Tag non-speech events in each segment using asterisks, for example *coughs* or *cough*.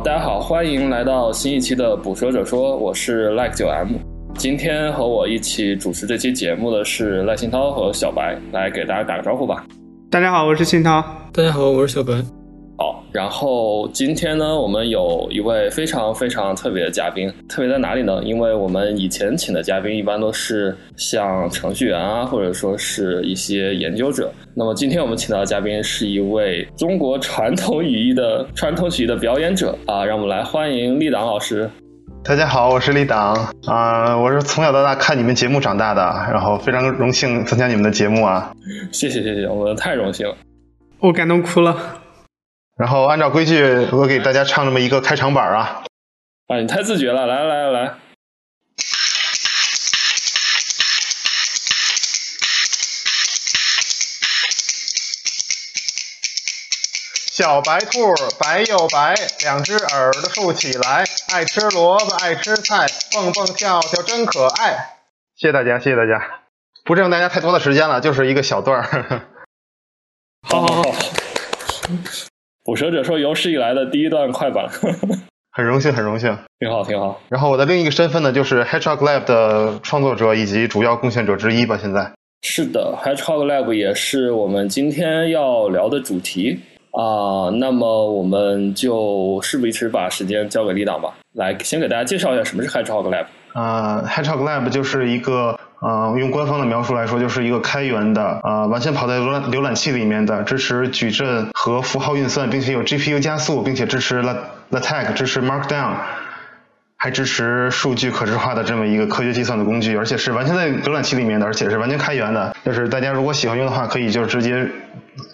好，大家好，欢迎来到新一期的捕蛇者说，我是 Like 九 M。今天和我一起主持这期节目的是赖新涛和小白，来给大家打个招呼吧。大家好，我是新涛。大家好，我是小白。好，然后今天呢，我们有一位非常非常特别的嘉宾，特别在哪里呢？因为我们以前请的嘉宾一般都是像程序员啊，或者说是一些研究者。那么今天我们请到的嘉宾是一位中国传统语义的传统曲艺的表演者啊，让我们来欢迎立党老师。大家好，我是立党啊，我是从小到大看你们节目长大的，然后非常荣幸参加你们的节目啊。谢谢谢谢，我们太荣幸了，我感动哭了。然后按照规矩，我给大家唱这么一个开场板啊！啊，你太自觉了，来来来来。小白兔白又白，两只耳朵竖起来，爱吃萝卜爱吃菜，蹦蹦跳跳真可爱。谢谢大家，谢谢大家，不占用大家太多的时间了，就是一个小段儿。好好好。捕蛇者说：“有史以来的第一段快板，*laughs* 很荣幸，很荣幸，挺好，挺好。然后我的另一个身份呢，就是 Hedgehog Lab 的创作者以及主要贡献者之一吧。现在是的，Hedgehog Lab 也是我们今天要聊的主题啊。那么我们就事不宜迟，把时间交给李党吧，来先给大家介绍一下什么是 Hedgehog Lab。啊，Hedgehog Lab 就是一个。呃，用官方的描述来说，就是一个开源的，呃，完全跑在浏览浏览器里面的，支持矩阵和符号运算，并且有 GPU 加速，并且支持 LaTeX，支持 Markdown，还支持数据可视化的这么一个科学计算的工具，而且是完全在浏览器里面的，而且是完全开源的。就是大家如果喜欢用的话，可以就直接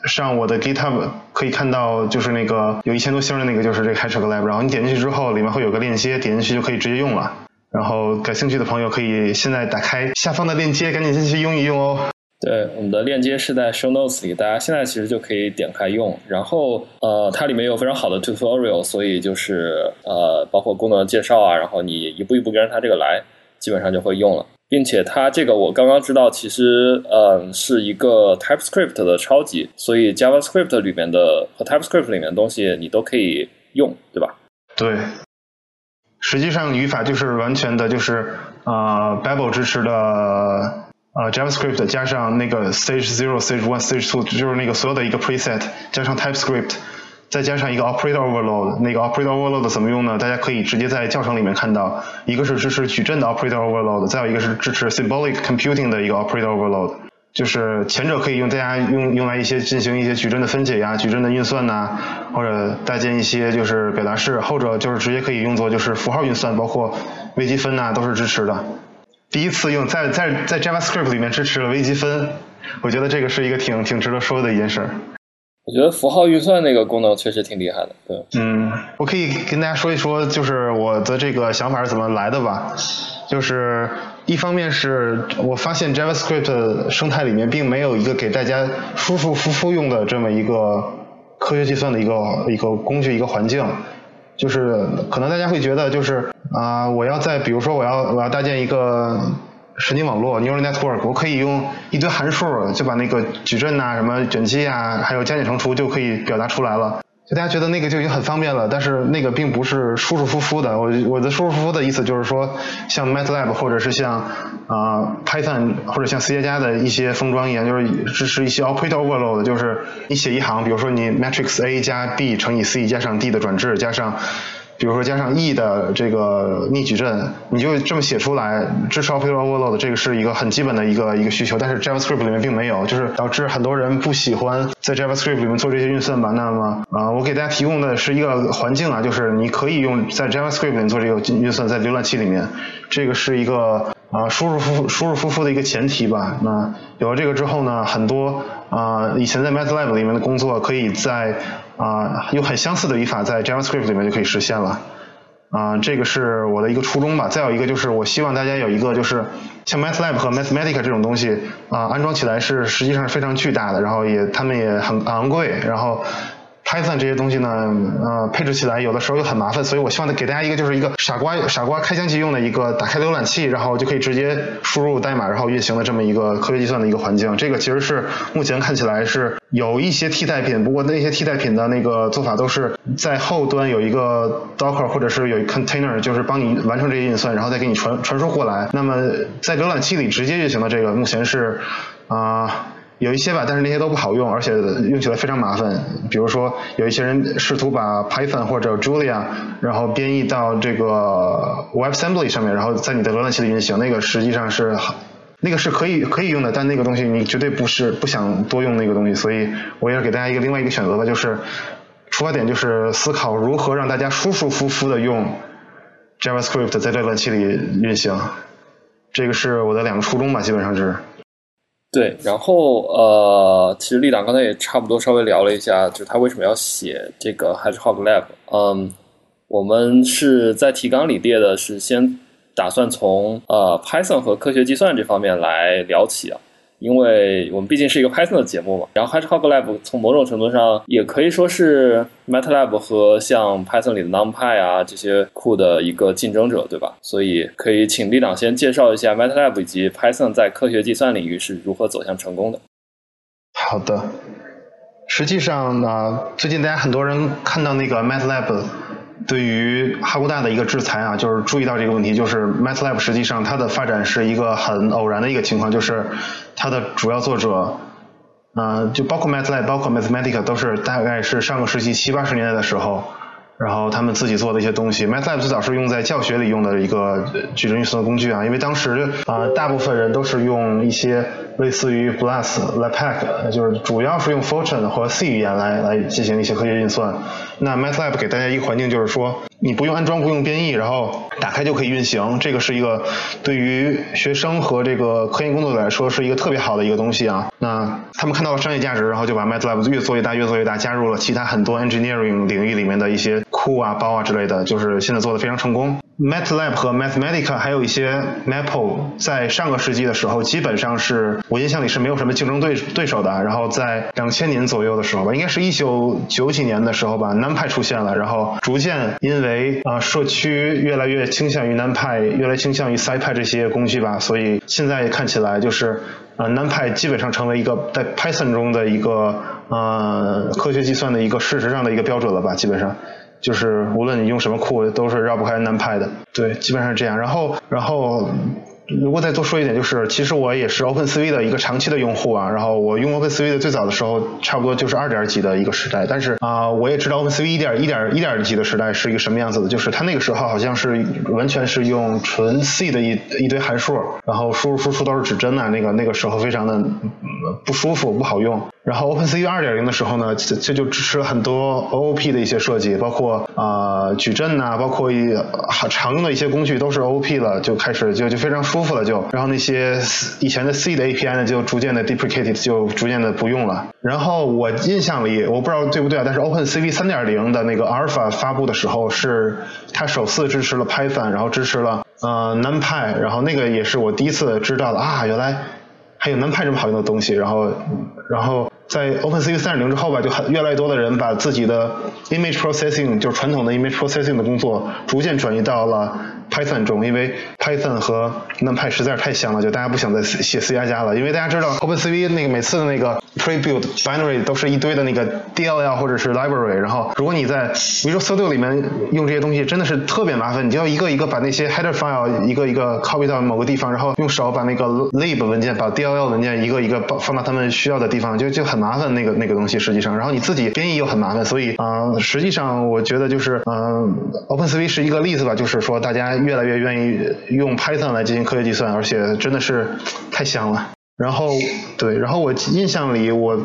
上我的 GitHub，可以看到就是那个有一千多星的那个，就是这个 Hedgehog Lab，然后你点进去之后，里面会有个链接，点进去就可以直接用了。然后感兴趣的朋友可以现在打开下方的链接，赶紧进去用一用哦。对，我们的链接是在 Show Notes 里，大家现在其实就可以点开用。然后呃，它里面有非常好的 tutorial，所以就是呃，包括功能介绍啊，然后你一步一步跟着它这个来，基本上就会用了。并且它这个我刚刚知道，其实嗯是一个 TypeScript 的超级，所以 JavaScript 里面的和 TypeScript 里面的东西你都可以用，对吧？对。实际上语法就是完全的，就是呃，Babel 支持的呃 JavaScript 加上那个 Stage Zero、Stage One、Stage Two，就是那个所有的一个 preset，加上 TypeScript，再加上一个 Operator Overload。那个 Operator Overload 怎么用呢？大家可以直接在教程里面看到，一个是支持矩阵的 Operator Overload，再有一个是支持 Symbolic Computing 的一个 Operator Overload。就是前者可以用大家用用来一些进行一些矩阵的分解呀，矩阵的运算呐，或者搭建一些就是表达式；后者就是直接可以用作就是符号运算，包括微积分呐都是支持的。第一次用在在在 JavaScript 里面支持了微积分，我觉得这个是一个挺挺值得说的一件事。我觉得符号运算那个功能确实挺厉害的，对。嗯，我可以跟大家说一说，就是我的这个想法是怎么来的吧。就是一方面是我发现 JavaScript 生态里面并没有一个给大家舒舒服服用的这么一个科学计算的一个一个工具一个环境，就是可能大家会觉得就是啊我要在比如说我要我要搭建一个神经网络 neural network，我可以用一堆函数就把那个矩阵呐什么卷积啊还有加减乘除就可以表达出来了。就大家觉得那个就已经很方便了，但是那个并不是舒舒服服的。我我的舒舒服服的意思就是说，像 MATLAB 或者是像啊 Python 或者像 C 加加的一些封装一样，就是支持一些 operator overload，就是你写一行，比如说你 matrix A 加 B 乘以 C 加上 D 的转置加上。比如说加上 e 的这个逆矩阵，你就这么写出来，支持 opera world 这个是一个很基本的一个一个需求，但是 JavaScript 里面并没有，就是导致很多人不喜欢在 JavaScript 里面做这些运算吧。那么啊，我给大家提供的是一个环境啊，就是你可以用在 JavaScript 里面做这个运算，在浏览器里面，这个是一个啊舒舒服服舒舒服服的一个前提吧。那有了这个之后呢，很多啊以前在 MATLAB 里面的工作可以在啊，有很相似的语法在 JavaScript 里面就可以实现了，啊，这个是我的一个初衷吧。再有一个就是，我希望大家有一个就是像 MATLAB 和 Mathematica 这种东西啊，安装起来是实际上是非常巨大的，然后也他们也很昂贵，然后 Python 这些东西呢，呃，配置起来有的时候又很麻烦，所以我希望给大家一个就是一个傻瓜傻瓜开箱即用的一个打开浏览器，然后就可以直接输入代码然后运行的这么一个科学计算的一个环境。这个其实是目前看起来是有一些替代品，不过那些替代品的那个做法都是在后端有一个 Docker 或者是有一 container，就是帮你完成这些运算，然后再给你传传输过来。那么在浏览器里直接运行的这个目前是啊。有一些吧，但是那些都不好用，而且用起来非常麻烦。比如说，有一些人试图把 Python 或者 Julia，然后编译到这个 WebAssembly 上面，然后在你的浏览器里运行，那个实际上是，那个是可以可以用的，但那个东西你绝对不是不想多用那个东西。所以我也是给大家一个另外一个选择吧，就是出发点就是思考如何让大家舒舒服服的用 JavaScript 在浏览器里运行，这个是我的两个初衷吧，基本上是。对，然后呃，其实立党刚才也差不多稍微聊了一下，就是他为什么要写这个 Hedgehog Lab。嗯，我们是在提纲里列的是先打算从呃 Python 和科学计算这方面来聊起啊。因为我们毕竟是一个 Python 的节目嘛，然后 Hedgehog Lab 从某种程度上也可以说是 MATLAB 和像 Python 里的 NumPy 啊这些库的一个竞争者，对吧？所以可以请李长先介绍一下 MATLAB 以及 Python 在科学计算领域是如何走向成功的。好的，实际上呢，最近大家很多人看到那个 MATLAB。对于哈工大的一个制裁啊，就是注意到这个问题，就是 MATLAB 实际上它的发展是一个很偶然的一个情况，就是它的主要作者，嗯，就包括 MATLAB，包括 Mathematica 都是大概是上个世纪七八十年代的时候。然后他们自己做的一些东西，MATLAB 最早是用在教学里用的一个矩阵运算工具啊，因为当时啊大部分人都是用一些类似于 BLAS、LAPACK，就是主要是用 Fortran 和 C 语言来来进行一些科学运算。那 MATLAB 给大家一个环境，就是说你不用安装，不用编译，然后打开就可以运行，这个是一个对于学生和这个科研工作者来说是一个特别好的一个东西啊。那他们看到了商业价值，然后就把 MATLAB 越做越大，越做越大，加入了其他很多 engineering 领域里面的一些。库啊、包啊之类的，就是现在做的非常成功。MATLAB 和 Mathematica 还有一些 Maple，在上个世纪的时候，基本上是我印象里是没有什么竞争对对手的。然后在两千年左右的时候吧，应该是一九九几年的时候吧，NumPy 出现了，然后逐渐因为啊社区越来越倾向于 NumPy，越来倾向于 SciPy 这些工具吧，所以现在看起来就是啊 NumPy 基本上成为一个在 Python 中的一个呃科学计算的一个事实上的一个标准了吧，基本上。就是无论你用什么库，都是绕不开 NumPy 的，对，基本上是这样。然后，然后。如果再多说一点，就是其实我也是 OpenCV 的一个长期的用户啊。然后我用 OpenCV 的最早的时候，差不多就是二点几的一个时代。但是啊，我也知道 OpenCV 一点一点一点几的时代是一个什么样子的。就是它那个时候好像是完全是用纯 C 的一一堆函数，然后输入输出都是指针啊，那个那个时候非常的不舒服，不好用。然后 OpenCV 二点零的时候呢，这这就支持了很多 OOP 的一些设计，包括啊矩阵呐，包括一常用的一些工具都是 OOP 了，就开始就就非常舒。舒服了就，然后那些以前的 C 的 API 呢，就逐渐的 deprecated，就逐渐的不用了。然后我印象里，我不知道对不对啊，但是 OpenCV 三点零的那个 Alpha 发布的时候，是它首次支持了 Python，然后支持了呃 NumPy，然后那个也是我第一次知道的啊，原来还有 NumPy 这么好用的东西。然后，然后在 OpenCV 三点零之后吧，就很越来越多的人把自己的 image processing，就是传统的 image processing 的工作，逐渐转移到了。Python 中，因为 Python 和 NumPy 实在是太像了，就大家不想再写 C 加加了。因为大家知道 OpenCV 那个每次的那个 prebuild binary 都是一堆的那个 DLL 或者是 library，然后如果你在 Visual Studio 里面用这些东西，真的是特别麻烦，你就要一个一个把那些 header file 一个一个 copy 到某个地方，然后用手把那个 lib 文件、把 DLL 文件一个一个放到他们需要的地方，就就很麻烦那个那个东西实际上，然后你自己编译又很麻烦，所以啊，实际上我觉得就是嗯，OpenCV 是一个例子吧，就是说大家。越来越愿意用 Python 来进行科学计算，而且真的是太香了。然后对，然后我印象里我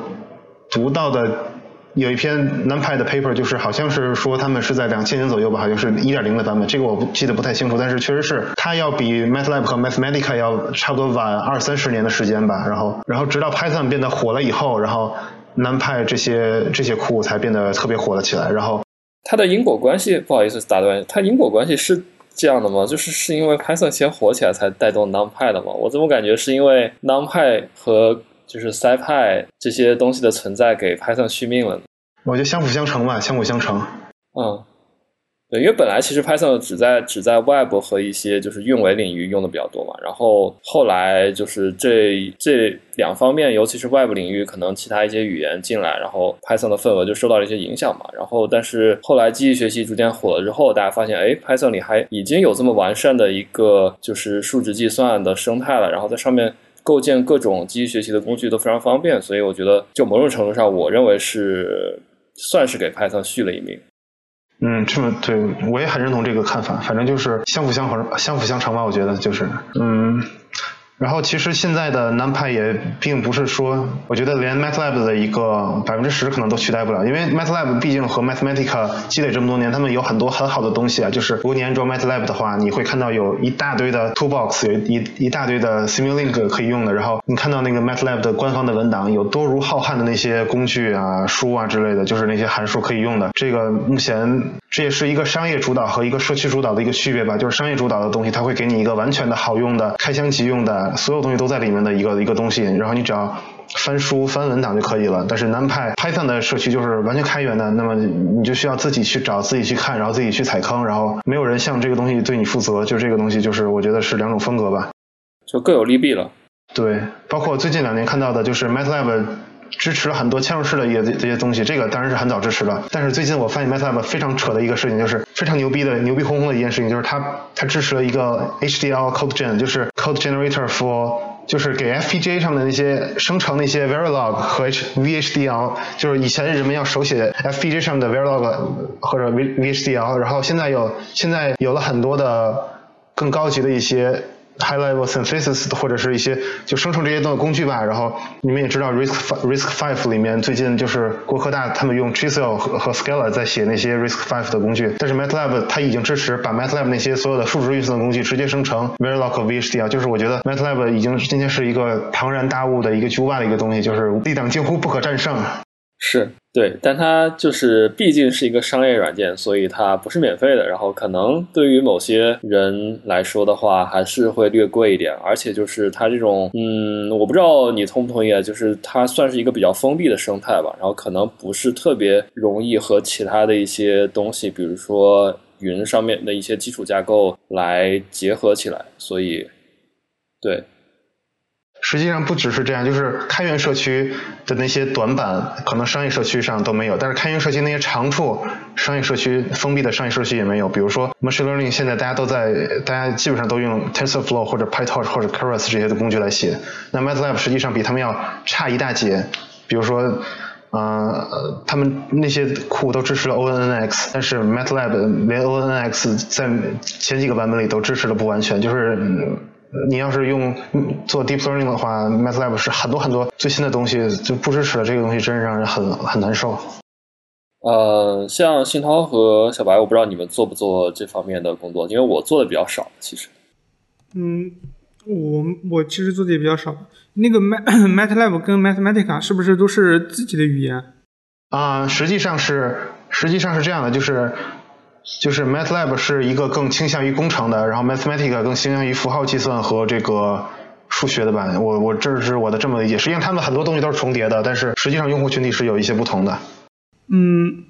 读到的有一篇 NumPy 的 paper，就是好像是说他们是在两千年左右吧，好像是一点零的版本，这个我不记得不太清楚，但是确实是它要比 MATLAB 和 Mathematica 要差不多晚二三十年的时间吧。然后，然后直到 Python 变得火了以后，然后 NumPy 这些这些库才变得特别火了起来。然后它的因果关系，不好意思打断，它因果关系是。这样的吗？就是是因为 Python 先火起来才带动 NumPy 的吗？我怎么感觉是因为 NumPy 和就是 SciPy 这些东西的存在给 Python 续命了呢？我觉得相辅相成吧，相辅相成。嗯。对，因为本来其实 Python 只在只在 Web 和一些就是运维领域用的比较多嘛，然后后来就是这这两方面，尤其是 Web 领域，可能其他一些语言进来，然后 Python 的份额就受到了一些影响嘛。然后，但是后来机器学习逐渐火了之后，大家发现，哎，Python 里还已经有这么完善的一个就是数值计算的生态了，然后在上面构建各种机器学习的工具都非常方便，所以我觉得，就某种程度上，我认为是算是给 Python 续了一命。嗯，这么对，我也很认同这个看法。反正就是相辅相成，相辅相成吧。我觉得就是，嗯。然后其实现在的 NumPy 也并不是说，我觉得连 MATLAB 的一个百分之十可能都取代不了，因为 MATLAB 毕竟和 Mathematica 积累这么多年，他们有很多很好的东西啊。就是如果你安装 MATLAB 的话，你会看到有一大堆的 Toolbox，有一一大堆的 Simulink 可以用的。然后你看到那个 MATLAB 的官方的文档，有多如浩瀚的那些工具啊、书啊之类的，就是那些函数可以用的。这个目前这也是一个商业主导和一个社区主导的一个区别吧。就是商业主导的东西，它会给你一个完全的好用的、开箱即用的。所有东西都在里面的一个一个东西，然后你只要翻书翻文档就可以了。但是 NumPy Python 的社区就是完全开源的，那么你就需要自己去找、自己去看，然后自己去踩坑，然后没有人向这个东西对你负责。就这个东西，就是我觉得是两种风格吧，就各有利弊了。对，包括最近两年看到的，就是 MATLAB 支持了很多嵌入式的一些这些东西，这个当然是很早支持了。但是最近我发现 MATLAB 非常扯的一个事情，就是非常牛逼的、牛逼哄哄的一件事情，就是它它支持了一个 HDL Code Gen，就是 Code Generator for 就是给 FPGA 上的那些生成那些 Verilog 和 VHDL，就是以前人们要手写 FPGA 上的 Verilog 或者 VHDL，然后现在有现在有了很多的更高级的一些。High level synthesis 或者是一些就生成这些的工具吧，然后你们也知道 Risk Risk Five 里面最近就是国科大他们用 Chisel 和和 Scala 在写那些 Risk Five 的工具，但是 MATLAB 它已经支持把 MATLAB 那些所有的数值运算的工具直接生成 Verilog VHDL，就是我觉得 MATLAB 已经今天是一个庞然大物的一个巨无霸的一个东西，就是力量近乎不可战胜。是对，但它就是毕竟是一个商业软件，所以它不是免费的。然后可能对于某些人来说的话，还是会略贵一点。而且就是它这种，嗯，我不知道你同不同意啊？就是它算是一个比较封闭的生态吧。然后可能不是特别容易和其他的一些东西，比如说云上面的一些基础架构来结合起来。所以，对。实际上不只是这样，就是开源社区的那些短板，可能商业社区上都没有。但是开源社区那些长处，商业社区封闭的商业社区也没有。比如说 machine learning，现在大家都在，大家基本上都用 TensorFlow 或者 PyTorch 或者 Keras 这些的工具来写。那 MATLAB 实际上比他们要差一大截。比如说，呃，他们那些库都支持了 ONNX，但是 MATLAB 连 ONNX 在前几个版本里都支持的不完全，就是。你要是用做 deep learning 的话，MATLAB 是很多很多最新的东西就不支持了，这个东西真是让人很很难受。呃，像信涛和小白，我不知道你们做不做这方面的工作，因为我做的比较少，其实。嗯，我我其实做的也比较少。那个 Mat *coughs* MATLAB 跟 Mathematica 是不是都是自己的语言？啊，实际上是实际上是这样的，就是。就是 MATLAB 是一个更倾向于工程的，然后 Mathematica 更倾向于符号计算和这个数学的版。我我这是我的这么理解，实际上他们很多东西都是重叠的，但是实际上用户群体是有一些不同的。嗯，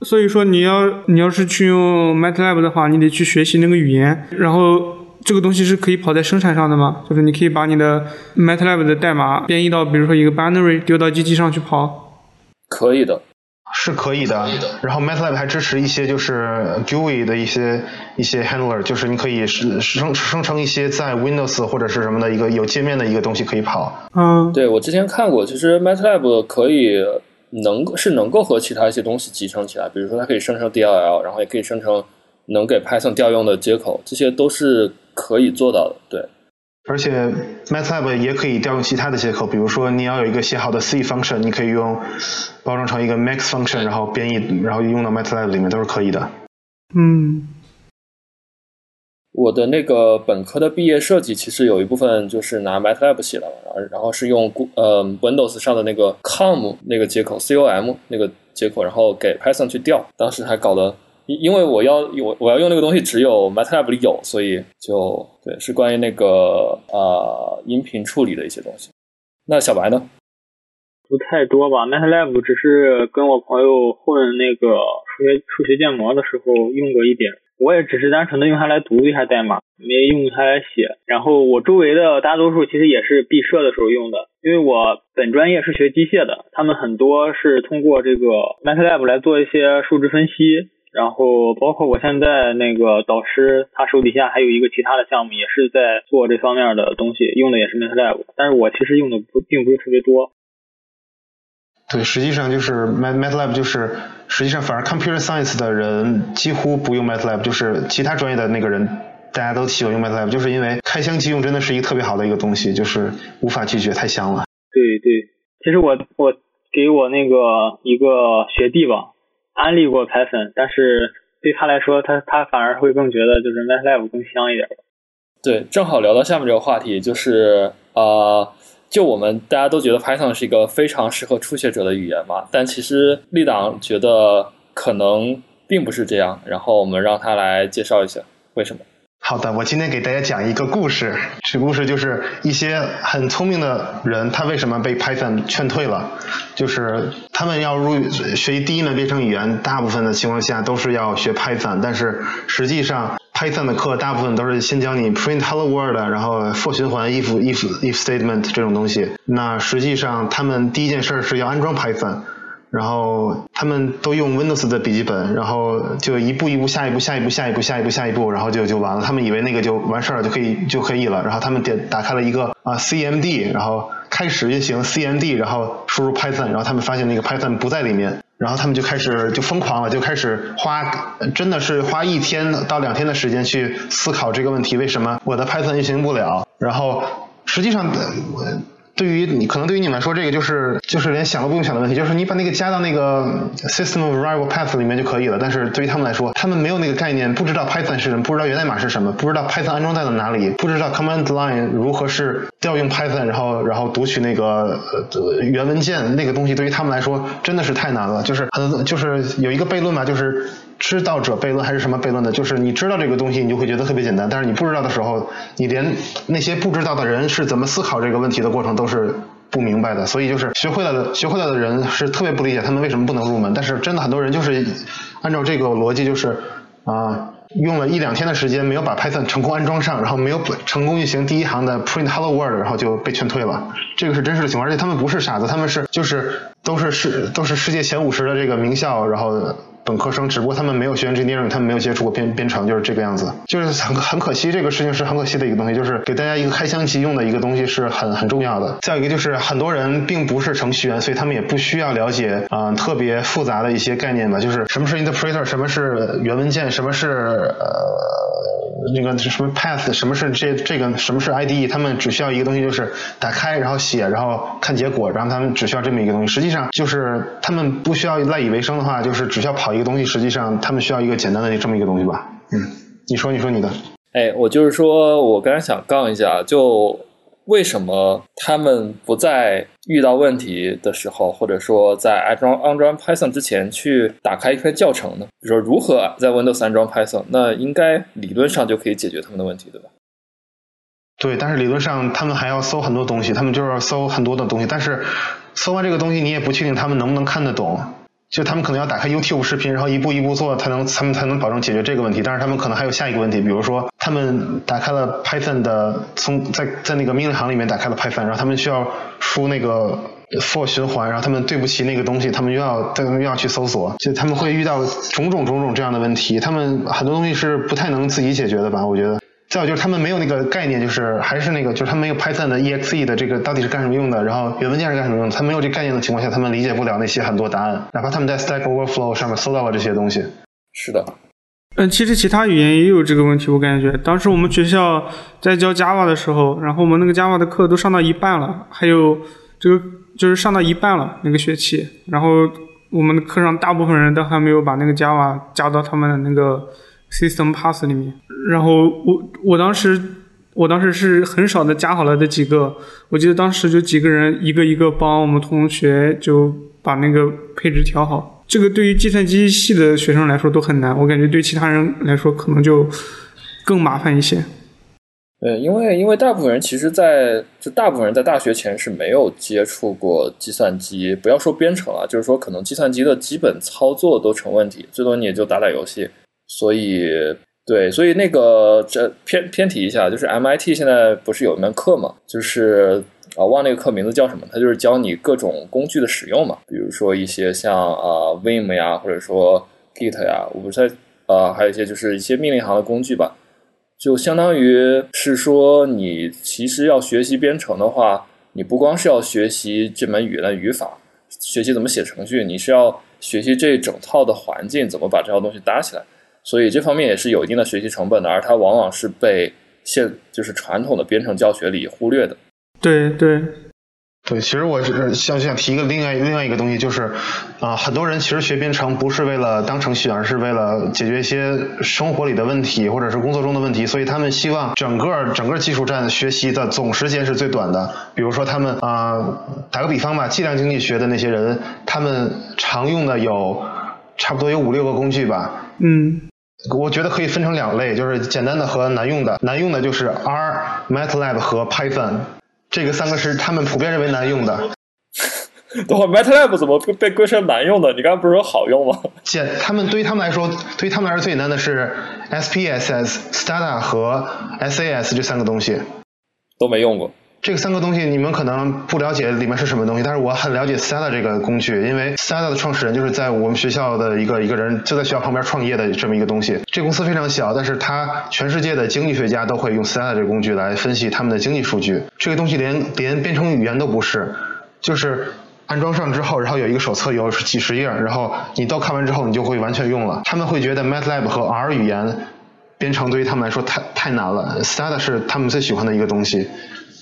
所以说你要你要是去用 MATLAB 的话，你得去学习那个语言，然后这个东西是可以跑在生产上的吗？就是你可以把你的 MATLAB 的代码编译到比如说一个 binary 丢到机器上去跑？可以的。是可以的，然后 MATLAB 还支持一些就是 GUI 的一些一些 handler，就是你可以生生生成一些在 Windows 或者是什么的一个有界面的一个东西可以跑。嗯，对我之前看过，其实 MATLAB 可以能是能够和其他一些东西集成起来，比如说它可以生成 DLL，然后也可以生成能给 Python 调用的接口，这些都是可以做到的。对。而且 MATLAB 也可以调用其他的接口，比如说你要有一个写好的 C function，你可以用包装成一个 Max function，然后编译，然后用到 MATLAB 里面都是可以的。嗯，我的那个本科的毕业设计其实有一部分就是拿 MATLAB 写的，然后是用呃 Windows 上的那个 COM 那个接口，COM 那个接口，然后给 Python 去调，当时还搞得。因为我要我我要用那个东西，只有 MATLAB 里有，所以就对，是关于那个呃音频处理的一些东西。那小白呢？不太多吧，MATLAB 只是跟我朋友混那个数学数学建模的时候用过一点，我也只是单纯的用它来读一下代码，没用它来写。然后我周围的大多数其实也是毕设的时候用的，因为我本专业是学机械的，他们很多是通过这个 MATLAB 来做一些数值分析。然后包括我现在那个导师，他手底下还有一个其他的项目，也是在做这方面的东西，用的也是 MATLAB，但是我其实用的不并不是特别多。对，实际上就是 Mat MATLAB 就是实际上反而 Computer Science 的人几乎不用 MATLAB，就是其他专业的那个人大家都喜欢用 MATLAB，就是因为开箱即用真的是一个特别好的一个东西，就是无法拒绝，太香了。对对，其实我我给我那个一个学弟吧。安利过 Python，但是对他来说，他他反而会更觉得就是 MATLAB 更香一点。对，正好聊到下面这个话题，就是呃，就我们大家都觉得 Python 是一个非常适合初学者的语言嘛，但其实立党觉得可能并不是这样。然后我们让他来介绍一下为什么。好的，我今天给大家讲一个故事。这故事就是一些很聪明的人，他为什么被 Python 劝退了？就是他们要入学习第一门编程语言，大部分的情况下都是要学 Python，但是实际上 Python 的课大部分都是先教你 print hello world，然后 for 循环 if if if statement 这种东西。那实际上他们第一件事是要安装 Python。然后他们都用 Windows 的笔记本，然后就一步一步，下一步，下一步，下一步，下一步，下一步，然后就就完了。他们以为那个就完事儿了，就可以就可以了。然后他们点打开了一个啊 CMD，然后开始运行 CMD，然后输入 Python，然后他们发现那个 Python 不在里面，然后他们就开始就疯狂了，就开始花真的是花一天到两天的时间去思考这个问题，为什么我的 Python 运行不了？然后实际上我。对于你，可能对于你们来说，这个就是就是连想都不用想的问题，就是你把那个加到那个 system of variable path 里面就可以了。但是对于他们来说，他们没有那个概念，不知道 Python 是什么，不知道源代码是什么，不知道 Python 安装在了哪里，不知道 command line 如何是调用 Python，然后然后读取那个呃原文件那个东西，对于他们来说真的是太难了。就是很就是有一个悖论嘛，就是。知道者悖论还是什么悖论的？就是你知道这个东西，你就会觉得特别简单。但是你不知道的时候，你连那些不知道的人是怎么思考这个问题的过程都是不明白的。所以就是学会了的，学会了的人是特别不理解他们为什么不能入门。但是真的很多人就是按照这个逻辑，就是啊，用了一两天的时间没有把 Python 成功安装上，然后没有成功运行第一行的 print hello world，然后就被劝退了。这个是真实的情况，而且他们不是傻子，他们是就是都是世都是世界前五十的这个名校，然后。本科生，只不过他们没有学编程他们没有接触过编编程，就是这个样子，就是很很可惜，这个事情是很可惜的一个东西，就是给大家一个开箱即用的一个东西是很很重要的。再有一个就是很多人并不是程序员，所以他们也不需要了解啊特别复杂的一些概念吧，就是什么是 interpreter，什么是原文件，什么是呃。那个什么 path，什么是这这个什么是 IDE？他们只需要一个东西，就是打开，然后写，然后看结果，然后他们只需要这么一个东西。实际上就是他们不需要赖以为生的话，就是只需要跑一个东西。实际上他们需要一个简单的这么一个东西吧。嗯，你说，你说你的。哎，我就是说我刚才想杠一下，就。为什么他们不在遇到问题的时候，或者说在安装安装 Python 之前去打开一篇教程呢？比如说如何在 Windows 安装 Python，那应该理论上就可以解决他们的问题，对吧？对，但是理论上他们还要搜很多东西，他们就是要搜很多的东西，但是搜完这个东西，你也不确定他们能不能看得懂。就他们可能要打开 YouTube 视频，然后一步一步做，才能他们才能保证解决这个问题。但是他们可能还有下一个问题，比如说他们打开了 Python 的，从在在那个命令行里面打开了 Python，然后他们需要输那个 for 循环，然后他们对不起那个东西，他们又要他们又要去搜索，就他们会遇到种种种种这样的问题。他们很多东西是不太能自己解决的吧？我觉得。再有就是他们没有那个概念，就是还是那个，就是他们没有 Python 的 exe 的这个到底是干什么用的，然后原文件是干什么用的，他没有这概念的情况下，他们理解不了那些很多答案，哪怕他们在 Stack Overflow 上面搜到了这些东西。是的，嗯，其实其他语言也有这个问题，我感觉当时我们学校在教 Java 的时候，然后我们那个 Java 的课都上到一半了，还有这个就是上到一半了那个学期，然后我们的课上大部分人都还没有把那个 Java 加到他们的那个 System Pass 里面。然后我我当时我当时是很少的加好了的几个，我记得当时就几个人一个一个帮我们同学就把那个配置调好。这个对于计算机系的学生来说都很难，我感觉对其他人来说可能就更麻烦一些。对，因为因为大部分人其实在就大部分人在大学前是没有接触过计算机，不要说编程了，就是说可能计算机的基本操作都成问题，最多你也就打打游戏。所以对，所以那个这偏偏题一下，就是 MIT 现在不是有一门课嘛，就是啊忘那个课名字叫什么，它就是教你各种工具的使用嘛，比如说一些像啊 Vim 呀，或者说 Git 呀，我不是呃还有一些就是一些命令行的工具吧。就相当于是说，你其实要学习编程的话，你不光是要学习这门语言的语法，学习怎么写程序，你是要学习这整套的环境，怎么把这套东西搭起来。所以这方面也是有一定的学习成本的，而它往往是被现就是传统的编程教学里忽略的。对对。对，其实我是想想提一个另外另外一个东西，就是啊，很多人其实学编程不是为了当程序员，而是为了解决一些生活里的问题或者是工作中的问题，所以他们希望整个整个技术站学习的总时间是最短的。比如说他们啊，打个比方吧，计量经济学的那些人，他们常用的有差不多有五六个工具吧。嗯。我觉得可以分成两类，就是简单的和难用的。难用的就是 R、MATLAB 和 Python。这个三个是他们普遍认为难用的。*laughs* 等会 MATLAB 怎么被归成难用的？你刚刚不是说好用吗？简，他们对于他们来说，对于他们来说最简单的是 SPSS、Stata 和 SAS 这三个东西。都没用过。这个三个东西你们可能不了解里面是什么东西，但是我很了解 Stata 这个工具，因为 Stata 的创始人就是在我们学校的一个一个人，就在学校旁边创业的这么一个东西。这公司非常小，但是它全世界的经济学家都会用 Stata 这个工具来分析他们的经济数据。这个东西连连编程语言都不是，就是安装上之后，然后有一个手册，有几十页，然后你都看完之后，你就会完全用了。他们会觉得 MATLAB 和 R 语言编程对于他们来说太太难了，Stata 是他们最喜欢的一个东西。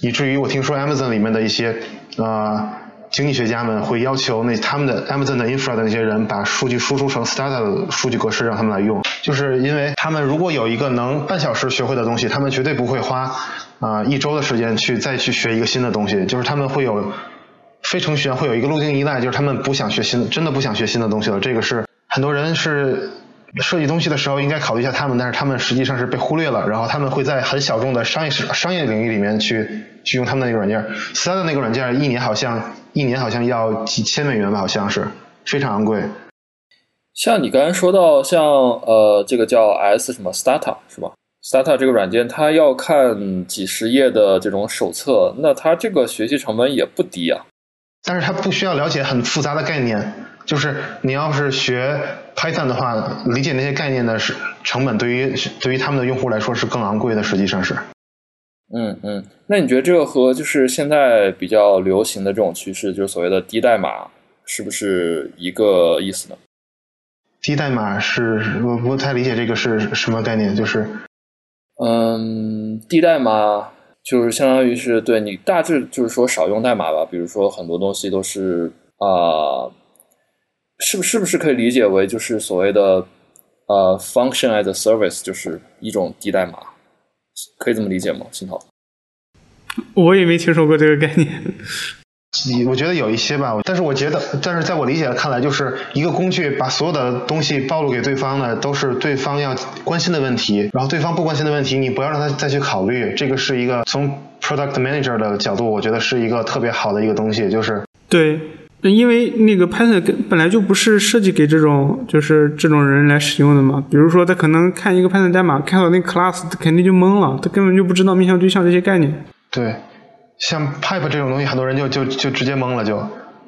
以至于我听说 Amazon 里面的一些呃经济学家们会要求那他们的 Amazon 的 infra 的那些人把数据输出成 Stata 的数据格式让他们来用，就是因为他们如果有一个能半小时学会的东西，他们绝对不会花啊一周的时间去再去学一个新的东西，就是他们会有非程序员会有一个路径依赖，就是他们不想学新，真的不想学新的东西了。这个是很多人是。设计东西的时候应该考虑一下他们，但是他们实际上是被忽略了。然后他们会在很小众的商业商业领域里面去去用他们的那个软件。Stata 的那个软件一年好像一年好像要几千美元吧，好像是非常昂贵。像你刚才说到像呃这个叫 S 什么 Stata 是吧？Stata 这个软件它要看几十页的这种手册，那它这个学习成本也不低啊。但是它不需要了解很复杂的概念，就是你要是学。Python 的话，理解那些概念的是成本，对于对于他们的用户来说是更昂贵的，实际上是。嗯嗯，那你觉得这个和就是现在比较流行的这种趋势，就是所谓的低代码，是不是一个意思呢？低代码是我不太理解这个是什么概念，就是。嗯，低代码就是相当于是对你大致就是说少用代码吧，比如说很多东西都是啊。是不是不是可以理解为就是所谓的呃 function as a service，就是一种低代码，可以这么理解吗？新涛，我也没听说过这个概念。你我觉得有一些吧，但是我觉得，但是在我理解看来，就是一个工具把所有的东西暴露给对方呢，都是对方要关心的问题，然后对方不关心的问题，你不要让他再去考虑。这个是一个从 product manager 的角度，我觉得是一个特别好的一个东西，就是对。因为那个 Python 本来就不是设计给这种就是这种人来使用的嘛。比如说，他可能看一个 Python 代码，看到那个 class，他肯定就懵了，他根本就不知道面向对象这些概念。对，像 Pipe 这种东西，很多人就就就直接懵了，就。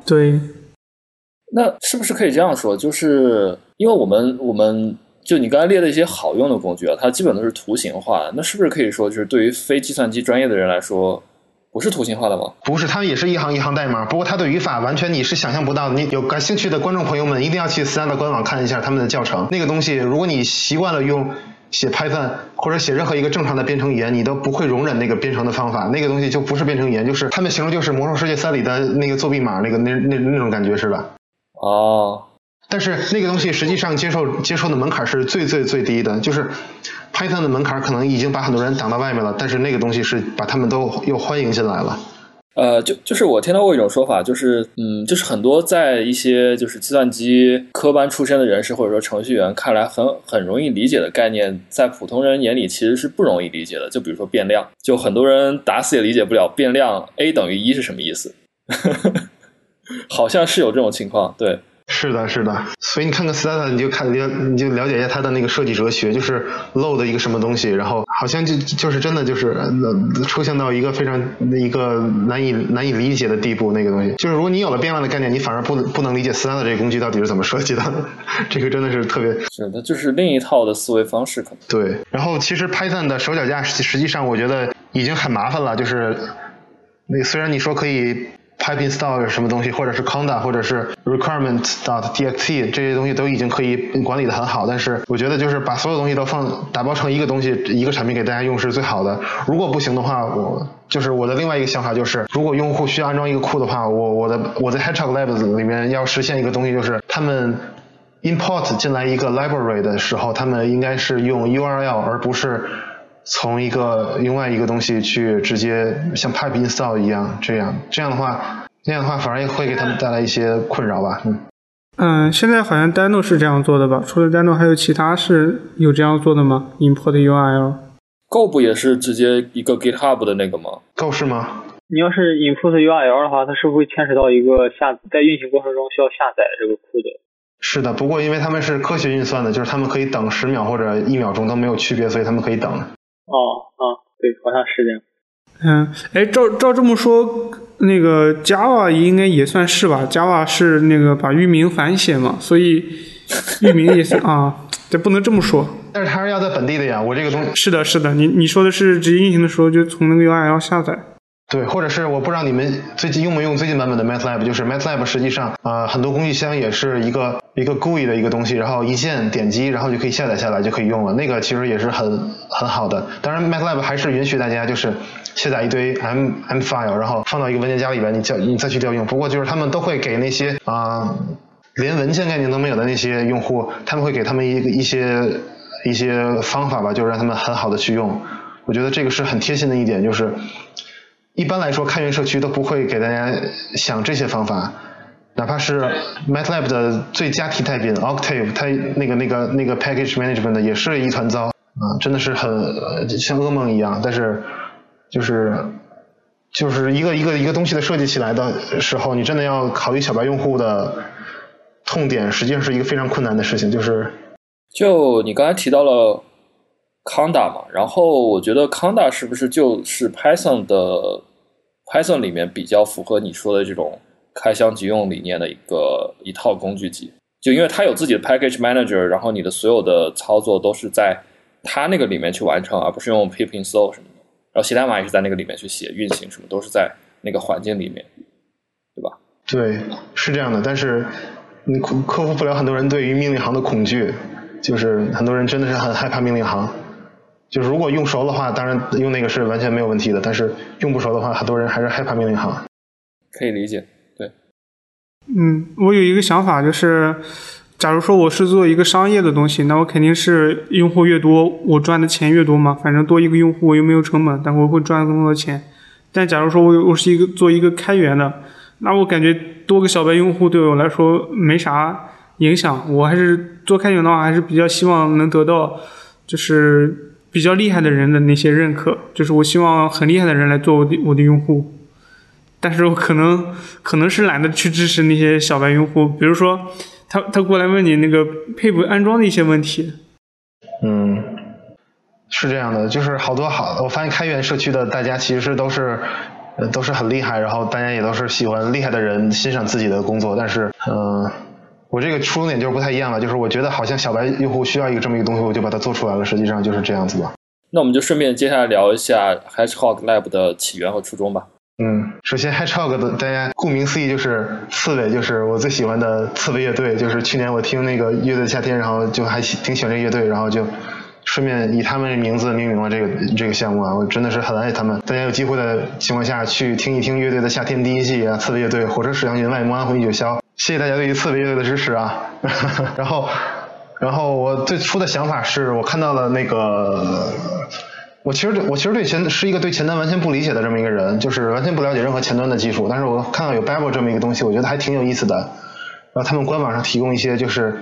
对。那是不是可以这样说？就是因为我们我们就你刚才列的一些好用的工具啊，它基本都是图形化。那是不是可以说，就是对于非计算机专业的人来说？不是图形化的吗？不是，它也是一行一行代码。不过它的语法完全你是想象不到。你有感兴趣的观众朋友们，一定要去 Stata 的官网看一下他们的教程。那个东西，如果你习惯了用写 Python 或者写任何一个正常的编程语言，你都不会容忍那个编程的方法。那个东西就不是编程语言，就是他们形容就是《魔兽世界三》里的那个作弊码，那个那那那种感觉是吧？哦。但是那个东西实际上接受接受的门槛是最最最低的，就是 Python 的门槛可能已经把很多人挡到外面了，但是那个东西是把他们都又欢迎进来了。呃，就就是我听到过一种说法，就是嗯，就是很多在一些就是计算机科班出身的人士或者说程序员看来很很容易理解的概念，在普通人眼里其实是不容易理解的。就比如说变量，就很多人打死也理解不了变量 a 等于一是什么意思，*laughs* 好像是有这种情况，对。是的，是的，所以你看看 Stata，你就看了，你就了解一下它的那个设计哲学，就是 load 一个什么东西，然后好像就就是真的就是抽象到一个非常一个难以难以理解的地步，那个东西，就是如果你有了变量的概念，你反而不不能理解 Stata 这个工具到底是怎么设计的，*laughs* 这个真的是特别是的，就是另一套的思维方式可能对。然后其实 Python 的手脚架实际上我觉得已经很麻烦了，就是那虽然你说可以。Pip install 什么东西，或者是 conda，或者是 requirement dot dxt 这些东西都已经可以管理的很好，但是我觉得就是把所有东西都放打包成一个东西，一个产品给大家用是最好的。如果不行的话，我就是我的另外一个想法就是，如果用户需要安装一个库的话，我我的我在 Hedgehog Labs 里面要实现一个东西，就是他们 import 进来一个 library 的时候，他们应该是用 URL 而不是。从一个另外一个东西去直接像 pipe install 一样，这样这样的话，那样的话反而也会给他们带来一些困扰吧。嗯，嗯，现在好像 Deno 是这样做的吧？除了 Deno，还有其他是有这样做的吗？import URL？Go 不也是直接一个 GitHub 的那个吗？Go 是吗？你要是 import URL 的话，它是不是会牵扯到一个下在运行过程中需要下载这个库的？是的，不过因为他们是科学运算的，就是他们可以等十秒或者一秒钟都没有区别，所以他们可以等。哦哦，对，好像是这样。嗯，哎，照照这么说，那个 Java 应该也算是吧？Java 是那个把域名反写嘛，所以域名也是 *laughs* 啊，这不能这么说。但是它是要在本地的呀，我这个东西。是的，是的，你你说的是直接运行的时候就从那个 URL 下载。对，或者是我不知道你们最近用没用最近版本的 MATLAB，就是 MATLAB 实际上啊很多工具箱也是一个一个 GUI 的一个东西，然后一键点击，然后就可以下载下来就可以用了。那个其实也是很很好的。当然 MATLAB 还是允许大家就是下载一堆 M M file，然后放到一个文件夹里边，你叫你再去调用。不过就是他们都会给那些啊连文件概念都没有的那些用户，他们会给他们一一些一些方法吧，就是让他们很好的去用。我觉得这个是很贴心的一点，就是。一般来说，开源社区都不会给大家想这些方法，哪怕是 MATLAB 的最佳替代品 Octave，它那个那个那个 package management 也是一团糟啊，真的是很像噩梦一样。但是就是就是一个一个一个东西的设计起来的时候，你真的要考虑小白用户的痛点，实际上是一个非常困难的事情。就是就你刚才提到了。Conda 嘛，然后我觉得 Conda 是不是就是 Python 的 Python 里面比较符合你说的这种开箱即用理念的一个一套工具集？就因为它有自己的 Package Manager，然后你的所有的操作都是在它那个里面去完成，而不是用 pip install 什么的。然后写代码也是在那个里面去写运行什么，都是在那个环境里面，对吧？对，是这样的。但是你克服不了很多人对于命令行的恐惧，就是很多人真的是很害怕命令行。就是如果用熟的话，当然用那个是完全没有问题的。但是用不熟的话，很多人还是害怕命令行。可以理解，对。嗯，我有一个想法，就是假如说我是做一个商业的东西，那我肯定是用户越多，我赚的钱越多嘛。反正多一个用户我又没有成本，但我会赚更多的钱。但假如说我我是一个做一个开源的，那我感觉多个小白用户对我来说没啥影响。我还是做开源的话，还是比较希望能得到就是。比较厉害的人的那些认可，就是我希望很厉害的人来做我的我的用户，但是我可能可能是懒得去支持那些小白用户，比如说他他过来问你那个配不安装的一些问题。嗯，是这样的，就是好多好，我发现开源社区的大家其实都是都是很厉害，然后大家也都是喜欢厉害的人欣赏自己的工作，但是嗯。我这个出发点就是不太一样了，就是我觉得好像小白用户需要一个这么一个东西，我就把它做出来了，实际上就是这样子吧。那我们就顺便接下来聊一下 Hedgehog Lab 的起源和初衷吧。嗯，首先 Hedgehog 的大家顾名思义就是刺猬，就是我最喜欢的刺猬乐队，就是去年我听那个乐队夏天，然后就还挺喜欢这个乐队，然后就顺便以他们的名字命名了这个这个项目啊，我真的是很爱他们。大家有机会的情况下去听一听乐队的夏天第一季啊，刺猬乐队，火车驶向云外，梦安魂一九霄。谢谢大家对于刺猬乐队的支持啊！*laughs* 然后，然后我最初的想法是我看到了那个，我其实对我其实对前是一个对前端完全不理解的这么一个人，就是完全不了解任何前端的技术。但是我看到有 Babel 这么一个东西，我觉得还挺有意思的。然后他们官网上提供一些就是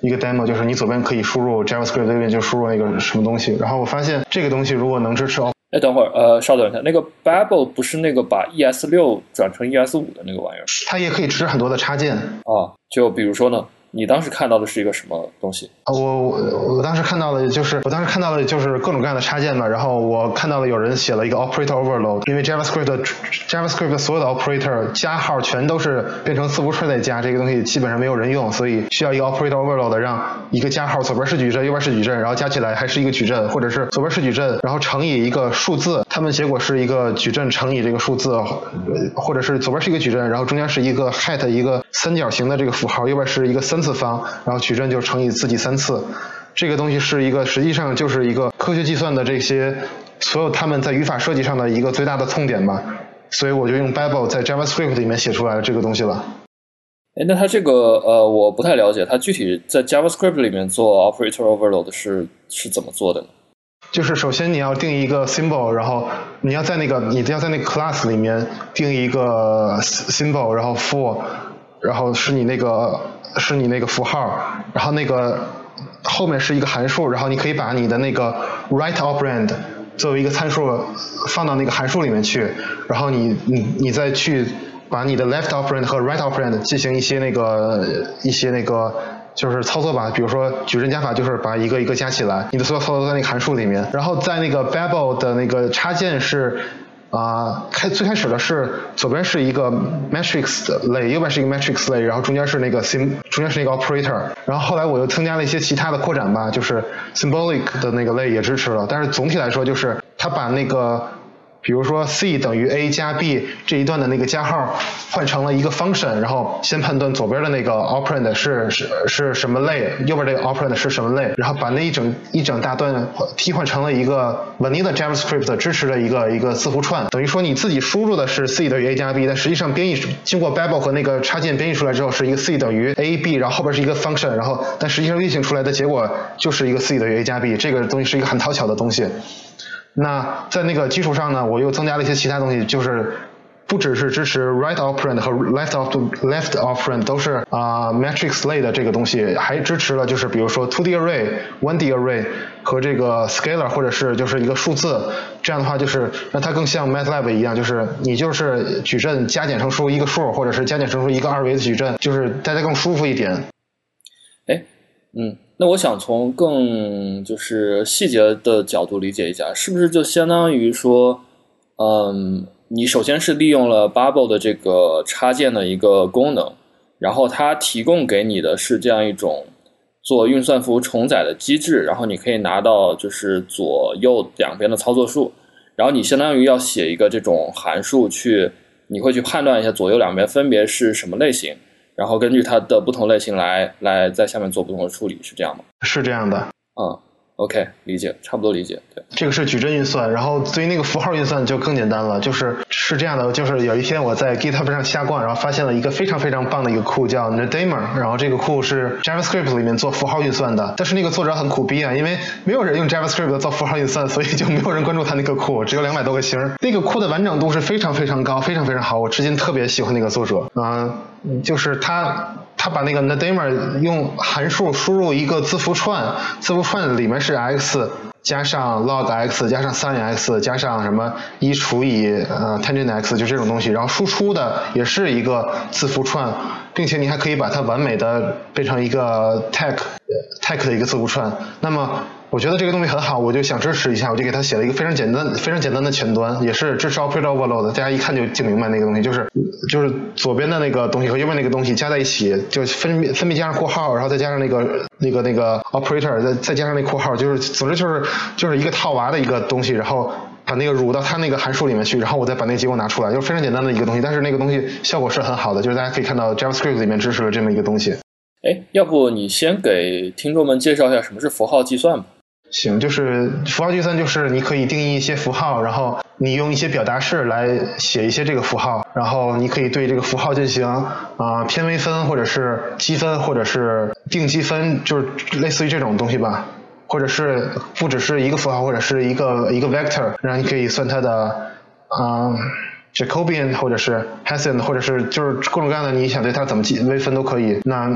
一个 demo，就是你左边可以输入 JavaScript，右边就输入那个什么东西。然后我发现这个东西如果能支持，哎，等会儿，呃，稍等一下，那个 Babel 不是那个把 ES 六转成 ES 五的那个玩意儿？它也可以支持很多的插件。啊，就比如说呢？你当时看到的是一个什么东西？我我我当时看到的就是我当时看到的就是各种各样的插件嘛，然后我看到了有人写了一个 operator overload，因为 JavaScript JavaScript 所有的 operator 加号全都是变成字符串在加，这个东西基本上没有人用，所以需要一个 operator overload 让一个加号左边是矩阵，右边是矩阵，然后加起来还是一个矩阵，或者是左边是矩阵，然后乘以一个数字，它们结果是一个矩阵乘以这个数字，或者是左边是一个矩阵，然后中间是一个 hat 一个三角形的这个符号，右边是一个三。三次方，然后矩阵就乘以自己三次，这个东西是一个实际上就是一个科学计算的这些所有他们在语法设计上的一个最大的痛点吧，所以我就用 Babel 在 JavaScript 里面写出来了这个东西了。哎，那它这个呃我不太了解，它具体在 JavaScript 里面做 operator overload 是是怎么做的呢？就是首先你要定一个 symbol，然后你要在那个你要在那个 class 里面定一个 symbol，然后 for，然后是你那个。是你那个符号，然后那个后面是一个函数，然后你可以把你的那个 right operand 作为一个参数放到那个函数里面去，然后你你你再去把你的 left operand 和 right operand 进行一些那个一些那个就是操作吧，比如说矩阵加法就是把一个一个加起来，你的所有操作在那个函数里面，然后在那个 Babel 的那个插件是。啊，开最开始的是左边是一个 matrix 的类，右边是一个 matrix 类，然后中间是那个 sim，中间是那个 operator，然后后来我又增加了一些其他的扩展吧，就是 symbolic 的那个类也支持了，但是总体来说就是它把那个。比如说 c 等于 a 加 b 这一段的那个加号换成了一个 function，然后先判断左边的那个 operand 是是是什么类，右边这个 operand 是什么类，然后把那一整一整大段替换成了一个 vanilla JavaScript 支持的一个一个字符串，等于说你自己输入的是 c 等于 a 加 b，但实际上编译经过 Babel 和那个插件编译出来之后是一个 c 等于 a b，然后后边是一个 function，然后但实际上运行出来的结果就是一个 c 等于 a 加 b，这个东西是一个很讨巧的东西。那在那个基础上呢，我又增加了一些其他东西，就是不只是支持 right operand 和 left of left operand 都是啊 matrix 类的这个东西，还支持了就是比如说 two d array、one d array 和这个 scalar 或者是就是一个数字，这样的话就是让它更像 MATLAB 一样，就是你就是矩阵加减乘除一个数，或者是加减乘除一个二维的矩阵，就是大家更舒服一点。哎，嗯。那我想从更就是细节的角度理解一下，是不是就相当于说，嗯，你首先是利用了 Bubble 的这个插件的一个功能，然后它提供给你的是这样一种做运算符重载的机制，然后你可以拿到就是左右两边的操作数，然后你相当于要写一个这种函数去，你会去判断一下左右两边分别是什么类型。然后根据它的不同类型来来在下面做不同的处理，是这样吗？是这样的。嗯。OK，理解，差不多理解。对，这个是矩阵运算，然后对于那个符号运算就更简单了，就是是这样的，就是有一天我在 GitHub 上瞎逛，然后发现了一个非常非常棒的一个库叫 Nademer，然后这个库是 JavaScript 里面做符号运算的，但是那个作者很苦逼啊，因为没有人用 JavaScript 做符号运算，所以就没有人关注他那个库，只有两百多个星。那个库的完整度是非常非常高，非常非常好，我至今特别喜欢那个作者啊，就是他。把那个 Nadamer 用函数输入一个字符串，字符串里面是 x 加上 log x 加上 sin x 加上什么一除以呃 tangent x 就这种东西，然后输出的也是一个字符串，并且你还可以把它完美的变成一个 tech tech 的一个字符串，那么。我觉得这个东西很好，我就想支持一下，我就给他写了一个非常简单、非常简单的前端，也是支持 operator overload，大家一看就就明白那个东西，就是就是左边的那个东西和右边那个东西加在一起，就分别分别加上括号，然后再加上那个那个那个 operator，再再加上那括号，就是总之就是就是一个套娃的一个东西，然后把那个入到它那个函数里面去，然后我再把那个结果拿出来，就非常简单的一个东西，但是那个东西效果是很好的，就是大家可以看到 JavaScript 里面支持了这么一个东西。哎，要不你先给听众们介绍一下什么是符号计算吧。行，就是符号计算，就是你可以定义一些符号，然后你用一些表达式来写一些这个符号，然后你可以对这个符号进行啊偏微分，或者是积分，或者是定积分，就是类似于这种东西吧。或者是不只是一个符号或者是一个一个 vector，然后你可以算它的啊。Jacobian 或者是 Hessian 或者是就是各种各样的，你想对它怎么计微分都可以。那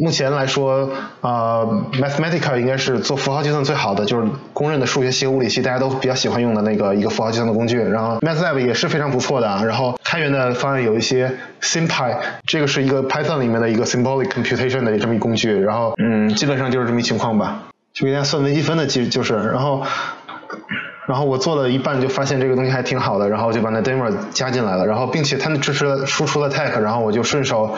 目前来说，呃，Mathematica 应该是做符号计算最好的，就是公认的数学系和物理系大家都比较喜欢用的那个一个符号计算的工具。然后 MathLab 也是非常不错的。然后开源的方案有一些 SymPy，这个是一个 Python 里面的一个 Symbolic Computation 的这么一工具。然后嗯，基本上就是这么一情况吧。就给大家算微积分的，其实就是，然后。然后我做了一半就发现这个东西还挺好的，然后就把那 demo 加进来了，然后并且它那支持输出了 tag，然后我就顺手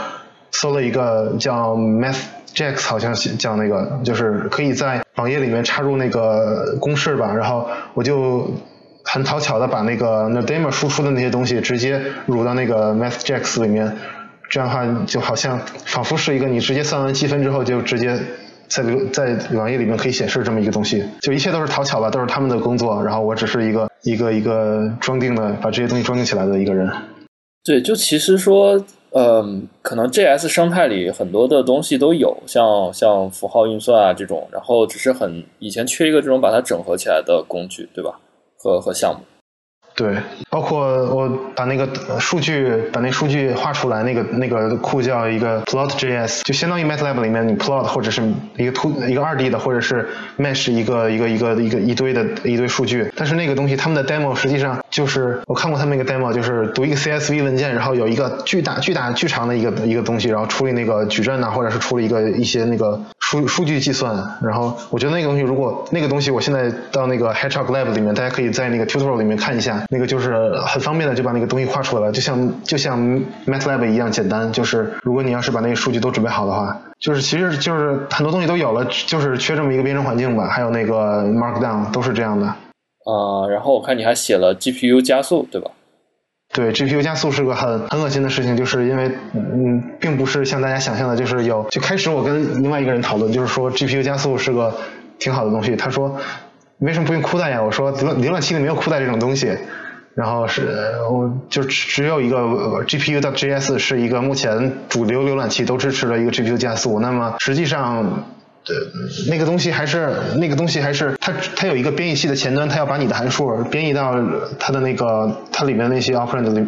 搜了一个叫 MathJax，好像叫那个，就是可以在网页里面插入那个公式吧，然后我就很讨巧的把那个那 demo 输出的那些东西直接入到那个 MathJax 里面，这样的话就好像仿佛是一个你直接算完积分之后就直接。在在网页里面可以显示这么一个东西，就一切都是讨巧吧，都是他们的工作，然后我只是一个一个一个装订的，把这些东西装订起来的一个人。对，就其实说，嗯，可能 JS 生态里很多的东西都有，像像符号运算啊这种，然后只是很以前缺一个这种把它整合起来的工具，对吧？和和项目。对，包括我把那个数据，把那数据画出来，那个那个库叫一个 plot.js，就相当于 MATLAB 里面你 plot 或者是一个图一个二 D 的，或者是 mesh 一个一个一个一个一堆的一堆数据。但是那个东西他们的 demo 实际上就是我看过他们那个 demo，就是读一个 CSV 文件，然后有一个巨大巨大巨长的一个一个东西，然后处理那个矩阵呐，或者是处理一个一些那个数数据计算。然后我觉得那个东西如果那个东西我现在到那个 Hedgehog Lab 里面，大家可以在那个 tutorial 里面看一下。那个就是很方便的，就把那个东西画出来了，就像就像 MATLAB 一样简单。就是如果你要是把那个数据都准备好的话，就是其实就是很多东西都有了，就是缺这么一个编程环境吧。还有那个 Markdown 都是这样的。啊，然后我看你还写了 GPU 加速，对吧？对，GPU 加速是个很很恶心的事情，就是因为嗯，并不是像大家想象的，就是有就开始我跟另外一个人讨论，就是说 GPU 加速是个挺好的东西，他说。为什么不用酷带呀？我说浏浏览器里没有酷带这种东西，然后是我就只有一个 GPU 的 JS 是一个目前主流浏览器都支持的一个 GPU 加速。那么实际上，对，那个东西还是那个东西还是它它有一个编译器的前端，它要把你的函数编译到它的那个它里面那些 operand 里。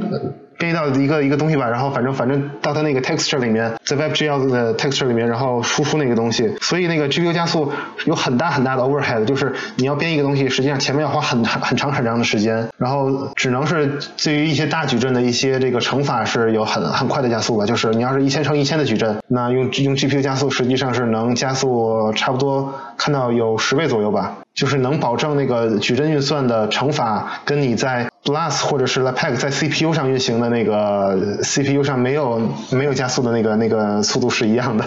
编译到一个一个东西吧，然后反正反正到它那个 texture 里面，在 WebGL 的 texture 里面，然后输出那个东西。所以那个 GPU 加速有很大很大的 overhead，就是你要编一个东西，实际上前面要花很很长很长的时间，然后只能是对于一些大矩阵的一些这个乘法是有很很快的加速吧。就是你要是一千乘一千的矩阵，那用用 GPU 加速实际上是能加速差不多看到有十倍左右吧。就是能保证那个矩阵运算的乘法跟你在 Plus 或者是 l a p a c 在 CPU 上运行的那个 CPU 上没有没有加速的那个那个速度是一样的。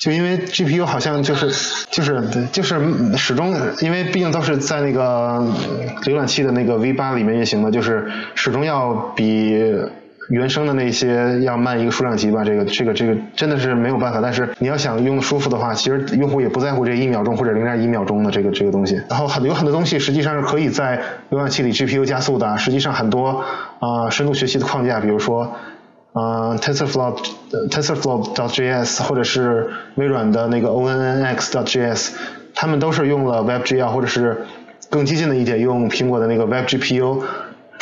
就因为 GPU 好像就是就是就是始终因为毕竟都是在那个浏览器的那个 V8 里面运行的，就是始终要比。原生的那些要慢一个数量级吧，这个这个这个真的是没有办法。但是你要想用舒服的话，其实用户也不在乎这一秒钟或者零点一秒钟的这个这个东西。然后很有很多东西实际上是可以在浏览器里 GPU 加速的。实际上很多啊深度学习的框架，比如说啊 TensorFlow TensorFlow.js 或者是微软的那个 ONNX.js，他们都是用了 WebGL 或者是更激进的一点，用苹果的那个 WebGPU。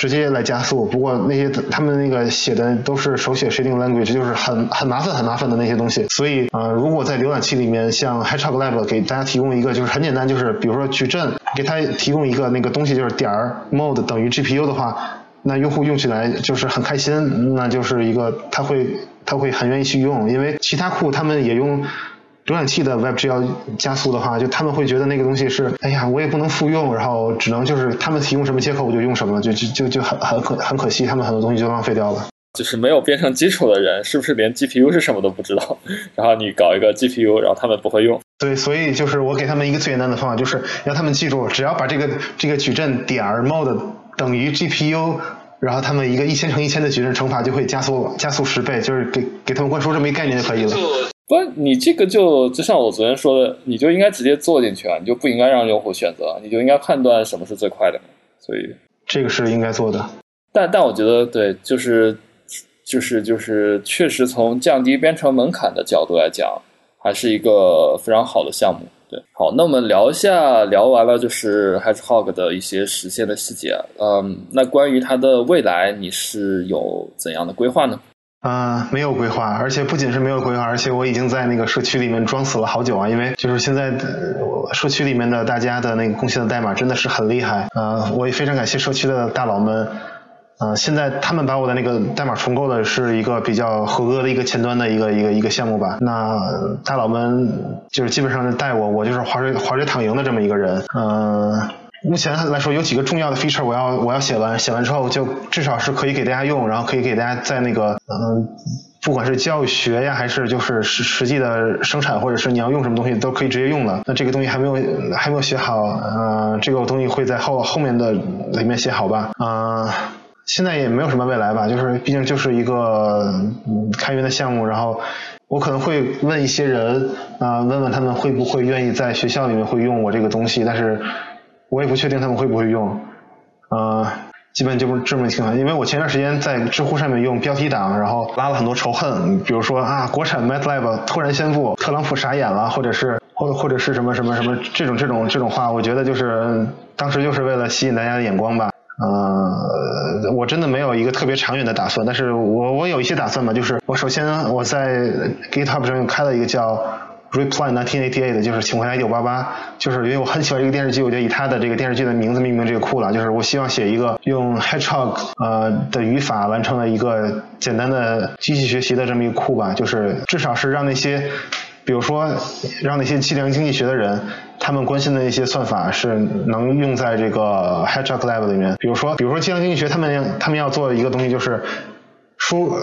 直接来加速，不过那些他们那个写的都是手写 shading language，就是很很麻烦很麻烦的那些东西。所以啊，如果在浏览器里面像 Hedgehog Lab 给大家提供一个就是很简单，就是比如说矩阵，给他提供一个那个东西就是点儿 mode 等于 GPU 的话，那用户用起来就是很开心，那就是一个他会他会很愿意去用，因为其他库他们也用。浏览器的 WebGL 加速的话，就他们会觉得那个东西是，哎呀，我也不能复用，然后只能就是他们提供什么接口我就用什么，就就就就很很可很可惜，他们很多东西就浪费掉了。就是没有编程基础的人，是不是连 GPU 是什么都不知道？*laughs* 然后你搞一个 GPU，然后他们不会用。对，所以就是我给他们一个最简单的方法，就是让他们记住，只要把这个这个矩阵点 mode 等于 GPU，然后他们一个一千乘一千的矩阵乘法就会加速加速十倍，就是给给他们灌输这么一个概念就可以了。不，你这个就就像我昨天说的，你就应该直接做进去啊，你就不应该让用户选择，你就应该判断什么是最快的。所以这个是应该做的。但但我觉得对，就是就是就是确实从降低编程门槛的角度来讲，还是一个非常好的项目。对，好，那我们聊一下，聊完了就是 Hedgehog 的一些实现的细节。嗯，那关于它的未来，你是有怎样的规划呢？嗯，没有规划，而且不仅是没有规划，而且我已经在那个社区里面装死了好久啊，因为就是现在社区里面的大家的那个贡献的代码真的是很厉害啊，我也非常感谢社区的大佬们。呃，现在他们把我的那个代码重构的是一个比较合格的一个前端的一个一个一个项目吧。那大佬们就是基本上带我，我就是滑水滑水躺赢的这么一个人。嗯，目前来说有几个重要的 feature 我要我要写完，写完之后就至少是可以给大家用，然后可以给大家在那个嗯，不管是教育学呀，还是就是实实际的生产，或者是你要用什么东西都可以直接用的。那这个东西还没有还没有写好，呃，这个东西会在后后面的里面写好吧？啊。现在也没有什么未来吧，就是毕竟就是一个开源的项目，然后我可能会问一些人啊，问问他们会不会愿意在学校里面会用我这个东西，但是我也不确定他们会不会用，啊，基本就是这么情况。因为我前段时间在知乎上面用标题党，然后拉了很多仇恨，比如说啊，国产 MATLAB 突然宣布特朗普傻眼了，或者是或或者是什么什么什么这种这种这种话，我觉得就是当时就是为了吸引大家的眼光吧。呃，我真的没有一个特别长远的打算，但是我我有一些打算吧，就是我首先我在 GitHub 上开了一个叫 Reply 1988的，就是请回答1988，就是因为我很喜欢这个电视剧，我就以它的这个电视剧的名字命名这个库了，就是我希望写一个用 Hedgehog 呃的语法完成了一个简单的机器学习的这么一个库吧，就是至少是让那些。比如说，让那些计量经济学的人，他们关心的一些算法是能用在这个 HedgeHogLab 里面。比如说，比如说计量经济学，他们他们要做一个东西，就是输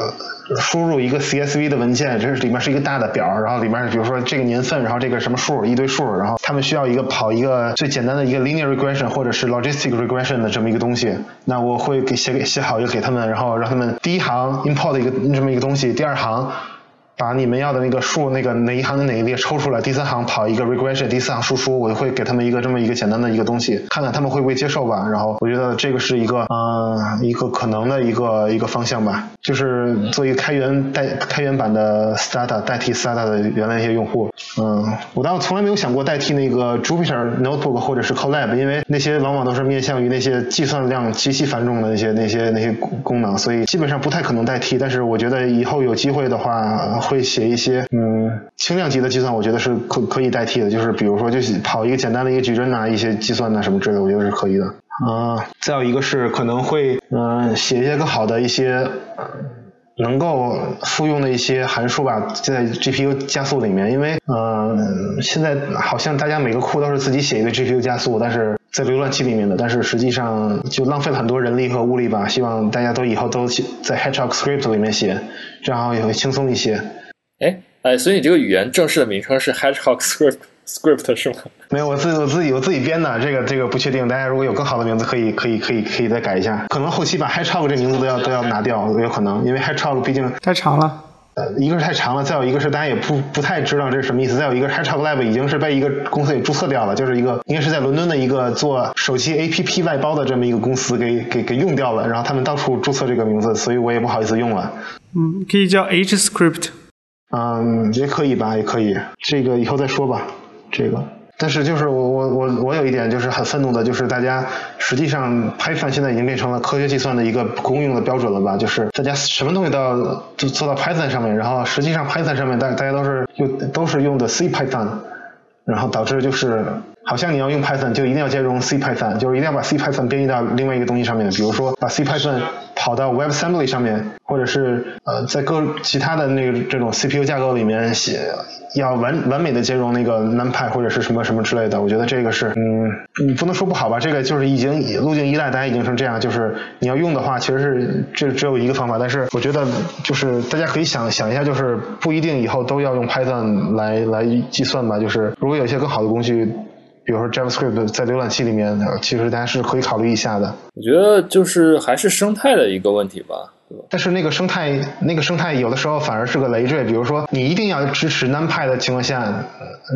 输入一个 CSV 的文件，这是里面是一个大的表，然后里面比如说这个年份，然后这个什么数，一堆数，然后他们需要一个跑一个最简单的一个 linear regression 或者是 logistic regression 的这么一个东西。那我会给写给写好一个给他们，然后让他们第一行 import 一个这么一个东西，第二行。把你们要的那个数，那个哪一行的哪一列抽出来，第三行跑一个 regression，第四行输出，我会给他们一个这么一个简单的一个东西，看看他们会不会接受吧。然后我觉得这个是一个，嗯，一个可能的一个一个方向吧，就是做一个开源代开源版的 Stata 代替 Stata 的原来一些用户。嗯，我倒从来没有想过代替那个 Jupyter Notebook 或者是 Colab，因为那些往往都是面向于那些计算量极其繁重的那些那些那些功能，所以基本上不太可能代替。但是我觉得以后有机会的话。会写一些嗯轻量级的计算，我觉得是可可以代替的，就是比如说就跑一个简单的一个矩阵呐，一些计算呐什么之类的，我觉得是可以的。啊，再有一个是可能会嗯写一些更好的一些能够复用的一些函数吧，就在 GPU 加速里面，因为嗯现在好像大家每个库都是自己写一个 GPU 加速，但是在浏览器里面的，但是实际上就浪费了很多人力和物力吧。希望大家都以后都在 Hedgehog Script 里面写，这样也会轻松一些。哎哎，所以你这个语言正式的名称是 Hedgehog Script Script 是吗？没有，我自己我自己我自己编的，这个这个不确定。大家如果有更好的名字，可以可以可以可以再改一下。可能后期把 Hedgehog 这名字都要都要拿掉，有可能，因为 Hedgehog 毕竟太长了。呃，一个是太长了，再有一个是大家也不不太知道这是什么意思。再有一个 Hedgehog Lab 已经是被一个公司给注册掉了，就是一个应该是在伦敦的一个做手机 APP 外包的这么一个公司给给给用掉了，然后他们到处注册这个名字，所以我也不好意思用了。嗯，可以叫 H Script。嗯，也可以吧，也可以，这个以后再说吧，这个。但是就是我我我我有一点就是很愤怒的，就是大家实际上 Python 现在已经变成了科学计算的一个公用的标准了吧？就是大家什么东西都要做做到 Python 上面，然后实际上 Python 上面大大家都是用都是用的 C Python，然后导致就是好像你要用 Python 就一定要兼容 C Python，就是一定要把 C Python 编译到另外一个东西上面，比如说把 C Python 跑到 WebAssembly 上面，或者是呃在各其他的那个这种 CPU 架构里面写。要完完美的兼容那个 NumPy 或者是什么什么之类的，我觉得这个是，嗯，你不能说不好吧？这个就是已经路径依赖，大家已经成这样，就是你要用的话，其实是这只有一个方法。但是我觉得就是大家可以想想一下，就是不一定以后都要用 Python 来来计算吧。就是如果有一些更好的工具，比如说 JavaScript 在浏览器里面，其实大家是可以考虑一下的。我觉得就是还是生态的一个问题吧。但是那个生态，那个生态有的时候反而是个累赘。比如说，你一定要支持 NumPy 的情况下，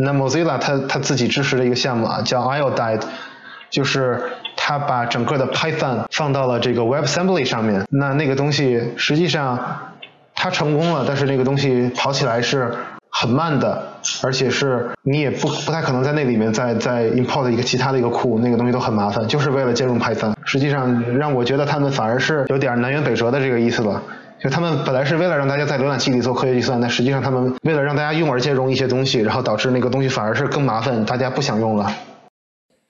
那 Mozilla 它它自己支持的一个项目啊，叫 Iodide，就是它把整个的 Python 放到了这个 WebAssembly 上面。那那个东西实际上它成功了，但是那个东西跑起来是很慢的。而且是你也不不太可能在那里面再再 import 一个其他的一个库，那个东西都很麻烦，就是为了兼容 Python。实际上让我觉得他们反而是有点南辕北辙的这个意思了。就他们本来是为了让大家在浏览器里做科学计算，但实际上他们为了让大家用而兼容一些东西，然后导致那个东西反而是更麻烦，大家不想用了。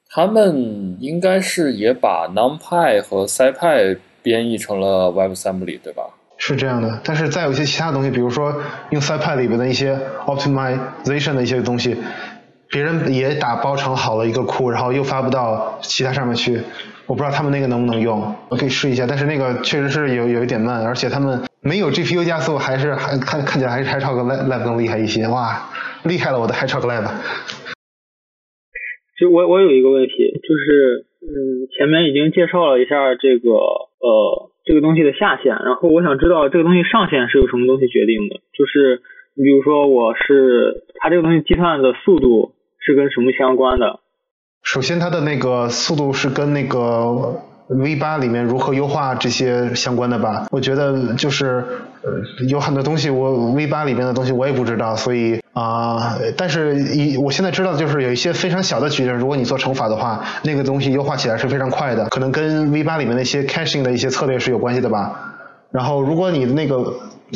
他们应该是也把 NumPy 和 SciPy 编译成了 WebAssembly，对吧？是这样的，但是再有一些其他东西，比如说用 SciPy 里边的一些 optimization 的一些东西，别人也打包成好了一个库，然后又发布到其他上面去。我不知道他们那个能不能用，我可以试一下。但是那个确实是有有一点慢，而且他们没有 GPU 加速，还是还看看起来还是 HighChalk Lab 更厉害一些。哇，厉害了我的 HighChalk Lab！其实我我有一个问题，就是嗯，前面已经介绍了一下这个呃这个东西的下限，然后我想知道这个东西上限是由什么东西决定的？就是你比如说我是它这个东西计算的速度是跟什么相关的？首先它的那个速度是跟那个 V 八里面如何优化这些相关的吧？我觉得就是呃有很多东西我 V 八里面的东西我也不知道，所以。啊，但是一我现在知道就是有一些非常小的矩阵，如果你做乘法的话，那个东西优化起来是非常快的，可能跟 V 八里面那些 caching 的一些策略是有关系的吧。然后如果你那个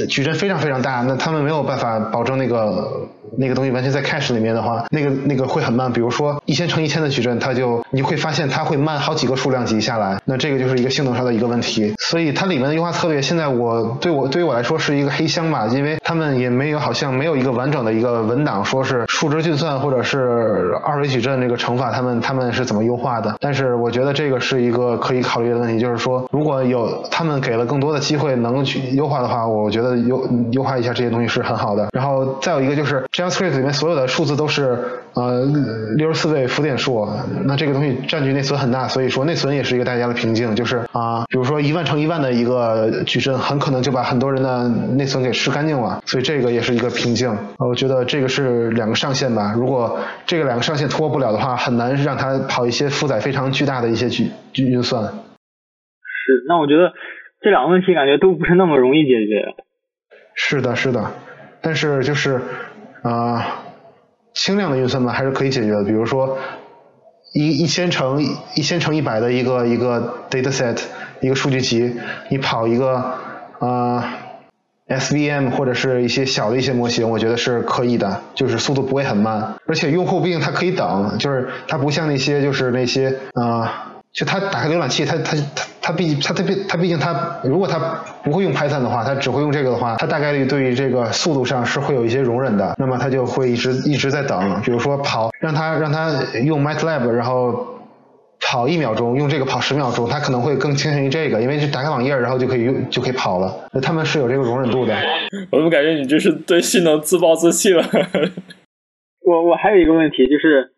矩阵非常非常大，那他们没有办法保证那个那个东西完全在 cache 里面的话，那个那个会很慢。比如说一千乘一千的矩阵，它就你会发现它会慢好几个数量级下来，那这个就是一个性能上的一个问题。所以它里面的优化策略，现在我对我对于我来说是一个黑箱吧，因为他们也没有好像没有一个完整的一个文档，说是数值计算或者是二维矩阵这个乘法，他们他们是怎么优化的。但是我觉得这个是一个可以考虑的问题，就是说如果有他们给了更多的机会能去优化的话，我觉得优优化一下这些东西是很好的。然后再有一个就是 JavaScript 里面所有的数字都是呃六十四位浮点数，那这个东西占据内存很大，所以说内存也是一个大家的瓶颈，就是啊，比如说一万乘一万的一个矩阵，很可能就把很多人的内存给吃干净了，所以这个也是一个瓶颈。我觉得这个是两个上限吧，如果这个两个上限突破不了的话，很难让它跑一些负载非常巨大的一些矩运算。是，那我觉得。这两个问题感觉都不是那么容易解决。是的，是的，但是就是啊，轻量的运算呢还是可以解决的。比如说一一千乘一千乘一百的一个一个 data set 一个数据集，你跑一个啊 SVM 或者是一些小的一些模型，我觉得是可以的，就是速度不会很慢，而且用户毕竟他可以等，就是它不像那些就是那些啊。就他打开浏览器，他他他他毕他他毕他毕竟他如果他不会用 Python 的话，他只会用这个的话，他大概率对于这个速度上是会有一些容忍的。那么他就会一直一直在等，比如说跑让他让他用 MATLAB，然后跑一秒钟，用这个跑十秒钟，他可能会更倾向于这个，因为就打开网页然后就可以用就可以跑了。那他们是有这个容忍度的。我怎么感觉你这是对性能自暴自弃了？*laughs* 我我还有一个问题就是。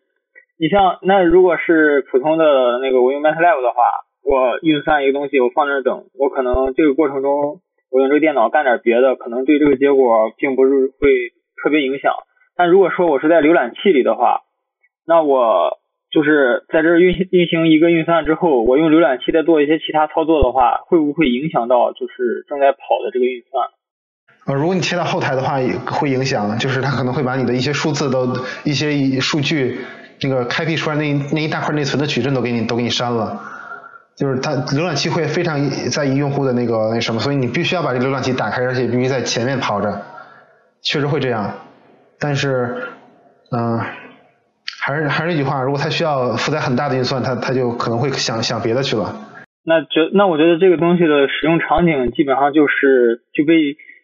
你像那如果是普通的那个我用 MATLAB 的话，我运算一个东西，我放那等，我可能这个过程中我用这个电脑干点别的，可能对这个结果并不是会特别影响。但如果说我是在浏览器里的话，那我就是在这运行运行一个运算之后，我用浏览器再做一些其他操作的话，会不会影响到就是正在跑的这个运算？呃，如果你切到后台的话，会影响，就是它可能会把你的一些数字都一些数据。那个开辟出来那那一大块内存的矩阵都给你都给你删了，就是它浏览器会非常在意用户的那个那什么，所以你必须要把这浏览器打开，而且必须在前面跑着，确实会这样。但是，嗯，还是还是那句话，如果它需要负载很大的运算，它它就可能会想想别的去了。那觉那我觉得这个东西的使用场景基本上就是就被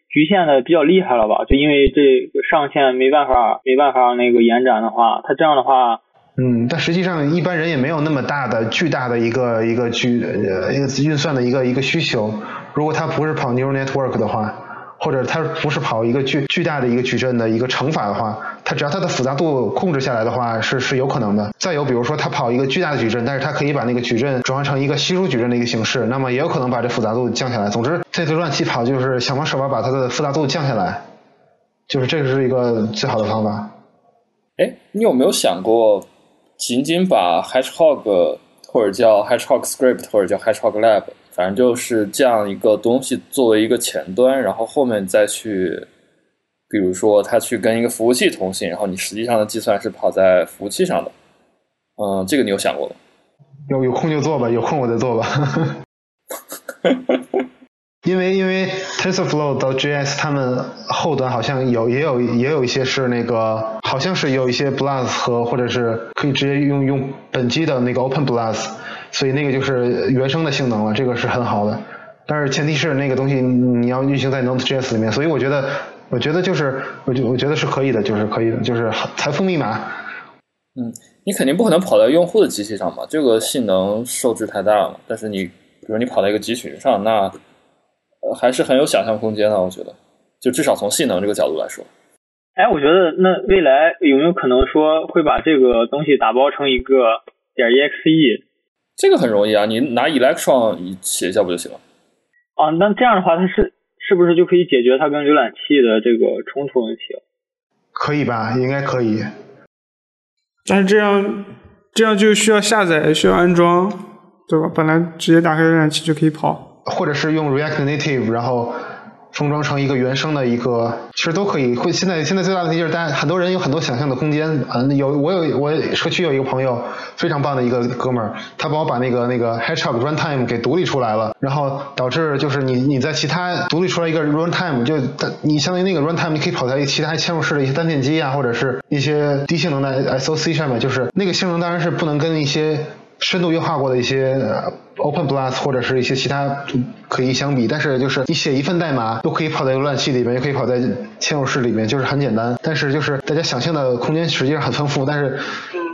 局限的比较厉害了吧？就因为这个上限没办法没办法那个延展的话，它这样的话。嗯，但实际上一般人也没有那么大的巨大的一个一个矩呃一个运算的一个一个需求。如果他不是跑 neural network 的话，或者他不是跑一个巨巨大的一个矩阵的一个乘法的话，他只要它的复杂度控制下来的话，是是有可能的。再有比如说他跑一个巨大的矩阵，但是他可以把那个矩阵转换成一个稀疏矩阵的一个形式，那么也有可能把这复杂度降下来。总之，这浏览器跑就是想方设法把它的复杂度降下来，就是这是一个最好的方法。哎，你有没有想过？仅仅把 Hedgehog 或者叫 Hedgehog Script 或者叫 Hedgehog Lab，反正就是这样一个东西作为一个前端，然后后面再去比如说它去跟一个服务器通信，然后你实际上的计算是跑在服务器上的。嗯，这个你有想过吗？有有空就做吧，有空我再做吧。*laughs* 因为因为 TensorFlow 到 JS 他们后端好像有也有也有一些是那个好像是有一些 BLAS 和或者是可以直接用用本机的那个 Open BLAS，所以那个就是原生的性能了，这个是很好的。但是前提是那个东西你要运行在 Node.js 里面，所以我觉得我觉得就是我觉我觉得是可以的，就是可以的，就是财富密码。嗯，你肯定不可能跑到用户的机器上嘛，这个性能受制太大了。但是你比如你跑到一个集群上，那呃，还是很有想象空间的，我觉得，就至少从性能这个角度来说。哎，我觉得那未来有没有可能说会把这个东西打包成一个点 exe？这个很容易啊，你拿 Electron 写一下不就行了？啊，那这样的话，它是是不是就可以解决它跟浏览器的这个冲突问题了？可以吧？应该可以。但是这样这样就需要下载，需要安装，对吧？本来直接打开浏览器就可以跑。或者是用 React Native，然后封装成一个原生的一个，其实都可以。会现在现在最大的问题就是，大家很多人有很多想象的空间。嗯，有我有我社区有一个朋友，非常棒的一个哥们儿，他帮我把那个那个 Hedgehog Runtime 给独立出来了，然后导致就是你你在其他独立出来一个 Runtime，就你相当于那个 Runtime 你可以跑在其他嵌入式的一些单片机啊，或者是一些低性能的 SOC 上面，就是那个性能当然是不能跟一些深度优化过的一些。Open BLAS 或者是一些其他可以相比，但是就是你写一份代码都可以跑在浏览器里面，也可以跑在嵌入式里面，就是很简单。但是就是大家想象的空间实际上很丰富，但是。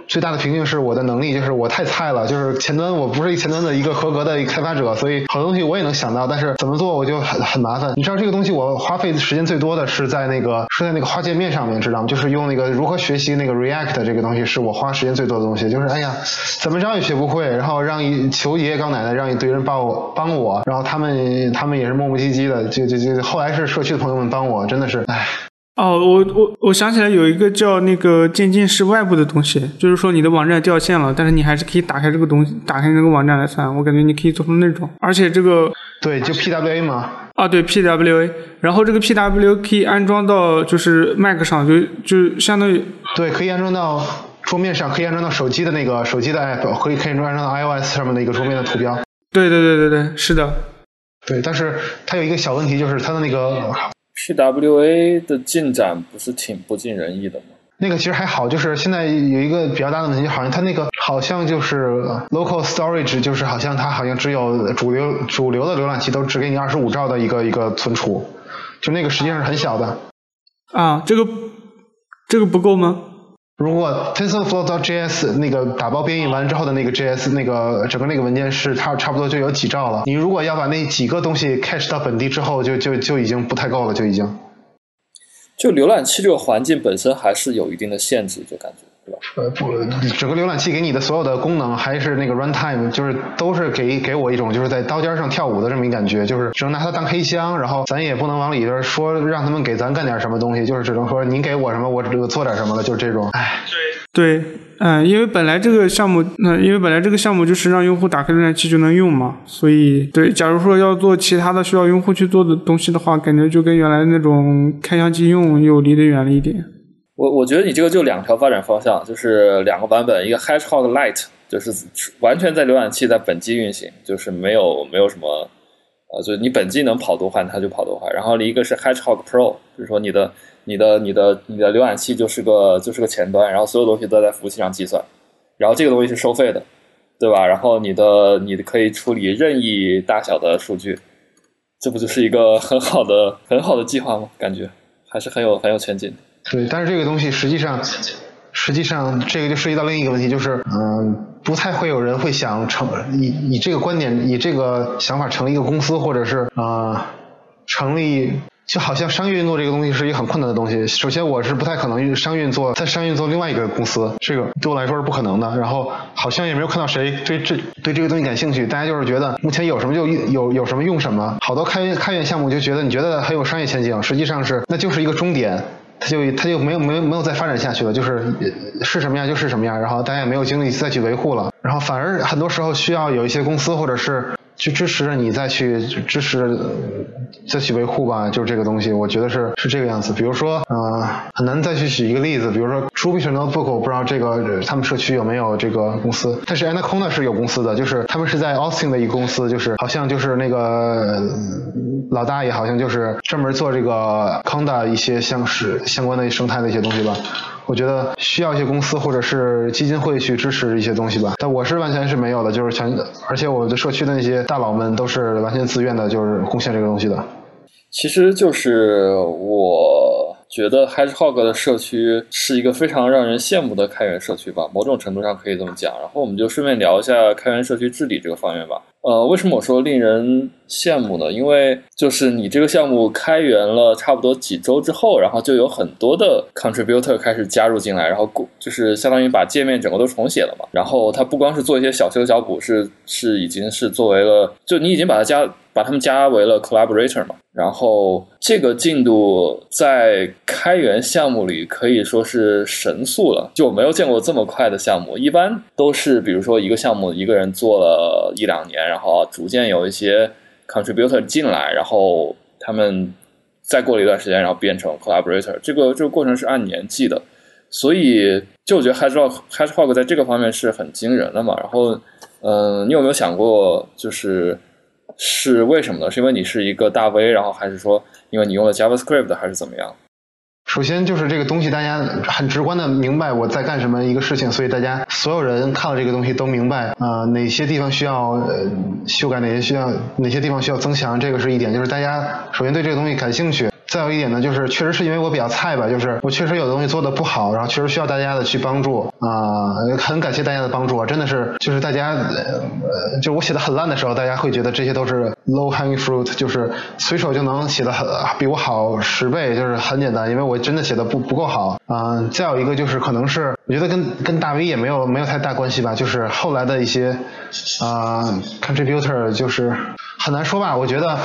最大的瓶颈是我的能力，就是我太菜了，就是前端我不是前端的一个合格的一个开发者，所以好多东西我也能想到，但是怎么做我就很很麻烦。你知道这个东西我花费时间最多的是在那个是在那个花界面上面，知道吗？就是用那个如何学习那个 React 这个东西是我花时间最多的东西，就是哎呀怎么着也学不会，然后让一求爷爷告奶奶让一堆人帮我帮我，然后他们他们也是磨磨唧唧的，就就就后来是社区的朋友们帮我，真的是唉。哦，我我我想起来有一个叫那个渐进式外部的东西，就是说你的网站掉线了，但是你还是可以打开这个东西，打开那个网站来算。我感觉你可以做成那种，而且这个对，就 PWA 嘛。啊，对 PWA，然后这个 PWA 可以安装到就是 Mac 上，就就相当于对，可以安装到桌面上，可以安装到手机的那个手机的 App，可以可以安装到 iOS 上面的一个桌面的图标。对对对对对，是的。对，但是它有一个小问题，就是它的那个。PWA 的进展不是挺不尽人意的吗？那个其实还好，就是现在有一个比较大的问题，好像它那个好像就是 local storage，就是好像它好像只有主流主流的浏览器都只给你二十五兆的一个一个存储，就那个实际上是很小的。啊，这个这个不够吗？如果 TensorFlow.js 那个打包编译完之后的那个 JS 那个整个那个文件是它差不多就有几兆了，你如果要把那几个东西 cache 到本地之后，就就就已经不太够了，就已经。就浏览器这个环境本身还是有一定的限制，就感觉。呃不，整个浏览器给你的所有的功能还是那个 runtime，就是都是给给我一种就是在刀尖上跳舞的这么一感觉，就是只能拿它当黑箱，然后咱也不能往里边说让他们给咱干点什么东西，就是只能说您给我什么我我做点什么了，就这种。唉，对，嗯，因为本来这个项目，那因为本来这个项目就是让用户打开浏览器就能用嘛，所以对，假如说要做其他的需要用户去做的东西的话，感觉就跟原来那种开箱即用又离得远了一点。我我觉得你这个就两条发展方向，就是两个版本，一个 Hedgehog Light，就是完全在浏览器在本机运行，就是没有没有什么，呃，就是你本机能跑多快它就跑多快。然后一个是 Hedgehog Pro，就是说你的你的你的你的浏览器就是个就是个前端，然后所有东西都在服务器上计算，然后这个东西是收费的，对吧？然后你的你可以处理任意大小的数据，这不就是一个很好的很好的计划吗？感觉还是很有很有前景的。对，但是这个东西实际上，实际上这个就涉及到另一个问题，就是嗯，不太会有人会想成以以这个观点，以这个想法成立一个公司，或者是啊成立，就好像商业运作这个东西是一个很困难的东西。首先，我是不太可能商运作在商运作另外一个公司，这个对我来说是不可能的。然后好像也没有看到谁对这对这个东西感兴趣，大家就是觉得目前有什么就有有什么用什么。好多开开源项目就觉得你觉得很有商业前景，实际上是那就是一个终点。他就他就没有没有没有再发展下去了，就是是什么样就是什么样，然后大家也没有精力再去维护了，然后反而很多时候需要有一些公司或者是去支持着你再去支持再去维护吧，就是这个东西，我觉得是是这个样子。比如说，呃，很难再去举一个例子，比如说 Jupyter Notebook，我不知道这个他们社区有没有这个公司，但是 Anaconda 是有公司的，就是他们是在 Austin 的一个公司，就是好像就是那个老大爷，好像就是专门做这个 Conda 一些像是相关的生态的一些东西吧。我觉得需要一些公司或者是基金会去支持一些东西吧，但我是完全是没有的，就是全，而且我的社区的那些大佬们都是完全自愿的，就是贡献这个东西的。其实就是我觉得 Hedgehog 的社区是一个非常让人羡慕的开源社区吧，某种程度上可以这么讲。然后我们就顺便聊一下开源社区治理这个方面吧。呃，为什么我说令人羡慕呢？因为就是你这个项目开源了差不多几周之后，然后就有很多的 contributor 开始加入进来，然后就是相当于把界面整个都重写了嘛。然后它不光是做一些小修小补，是是已经是作为了，就你已经把它加。把他们加为了 collaborator 嘛，然后这个进度在开源项目里可以说是神速了，就我没有见过这么快的项目。一般都是比如说一个项目一个人做了一两年，然后逐渐有一些 contributor 进来，然后他们再过了一段时间，然后变成 collaborator。这个这个过程是按年计的，所以就我觉得 Hedgehog Hedgehog 在这个方面是很惊人的嘛。然后，嗯，你有没有想过就是？是为什么呢？是因为你是一个大 V，然后还是说因为你用了 JavaScript，还是怎么样？首先就是这个东西，大家很直观的明白我在干什么一个事情，所以大家所有人看了这个东西都明白啊哪些地方需要呃修改，哪些需要哪些地方需要增强，这个是一点，就是大家首先对这个东西感兴趣。再有一点呢，就是确实是因为我比较菜吧，就是我确实有的东西做的不好，然后确实需要大家的去帮助啊，很感谢大家的帮助啊，真的是就是大家呃，就我写的很烂的时候，大家会觉得这些都是 low hanging fruit，就是随手就能写的很比我好十倍，就是很简单，因为我真的写的不不够好啊。再有一个就是可能是我觉得跟跟大 V 也没有没有太大关系吧，就是后来的一些啊 contributor 就是很难说吧，我觉得。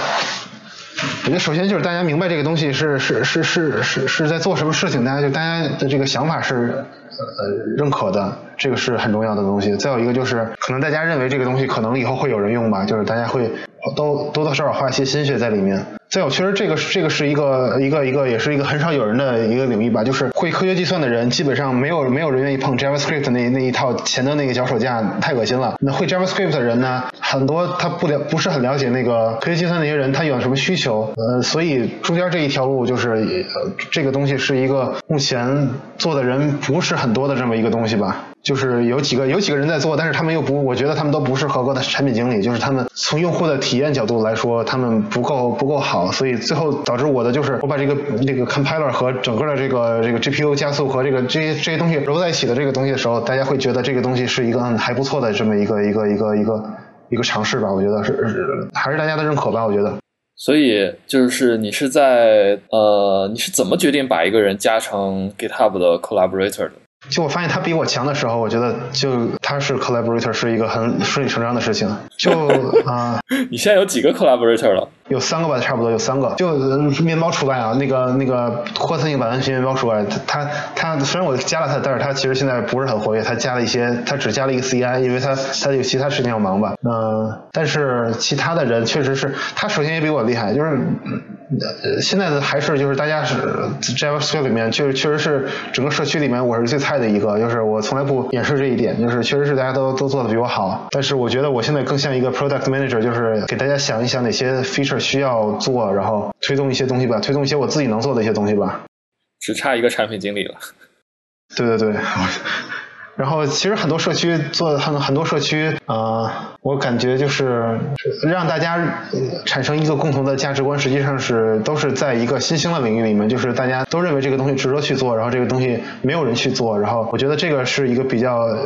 我觉得首先就是大家明白这个东西是是是是是是在做什么事情，大家就大家的这个想法是呃认可的，这个是很重要的东西。再有一个就是可能大家认为这个东西可能以后会有人用吧，就是大家会都多多少少花一些心血在里面。再有，确实这个这个是一个一个一个也是一个很少有人的一个领域吧，就是会科学计算的人基本上没有没有人愿意碰 JavaScript 那那一套前端那个脚手架，太恶心了。那会 JavaScript 的人呢，很多他不了不是很了解那个科学计算那些人他有什么需求，呃，所以中间这一条路就是呃这个东西是一个目前做的人不是很多的这么一个东西吧。就是有几个有几个人在做，但是他们又不，我觉得他们都不是合格的产品经理。就是他们从用户的体验角度来说，他们不够不够好，所以最后导致我的就是我把这个这个 compiler 和整个的这个这个 GPU 加速和这个这些这些东西揉在一起的这个东西的时候，大家会觉得这个东西是一个还不错的这么一个一个一个一个一个尝试吧。我觉得是还是大家的认可吧。我觉得。所以就是你是在呃，你是怎么决定把一个人加成 GitHub 的 collaborator 的？就我发现他比我强的时候，我觉得就他是 collaborator 是一个很顺理成章的事情。就啊，*laughs* 你现在有几个 collaborator 了？有三个吧，差不多有三个。就面包除外啊，那个那个霍森一个版本面包除外，他他虽然我加了他，但是他其实现在不是很活跃。他加了一些，他只加了一个 CI，因为他他有其他事情要忙吧。嗯，但是其他的人确实是，他首先也比我厉害，就是现在的还是就是大家是 JavaScript 里面，就是确实是整个社区里面我是最菜的一个，就是我从来不掩饰这一点，就是确实是大家都都做的比我好。但是我觉得我现在更像一个 product manager，就是给大家想一想哪些 feature。需要做，然后推动一些东西吧，推动一些我自己能做的一些东西吧。只差一个产品经理了。对对对，然后其实很多社区做很很多社区啊，我感觉就是让大家产生一个共同的价值观，实际上是都是在一个新兴的领域里面，就是大家都认为这个东西值得去做，然后这个东西没有人去做，然后我觉得这个是一个比较。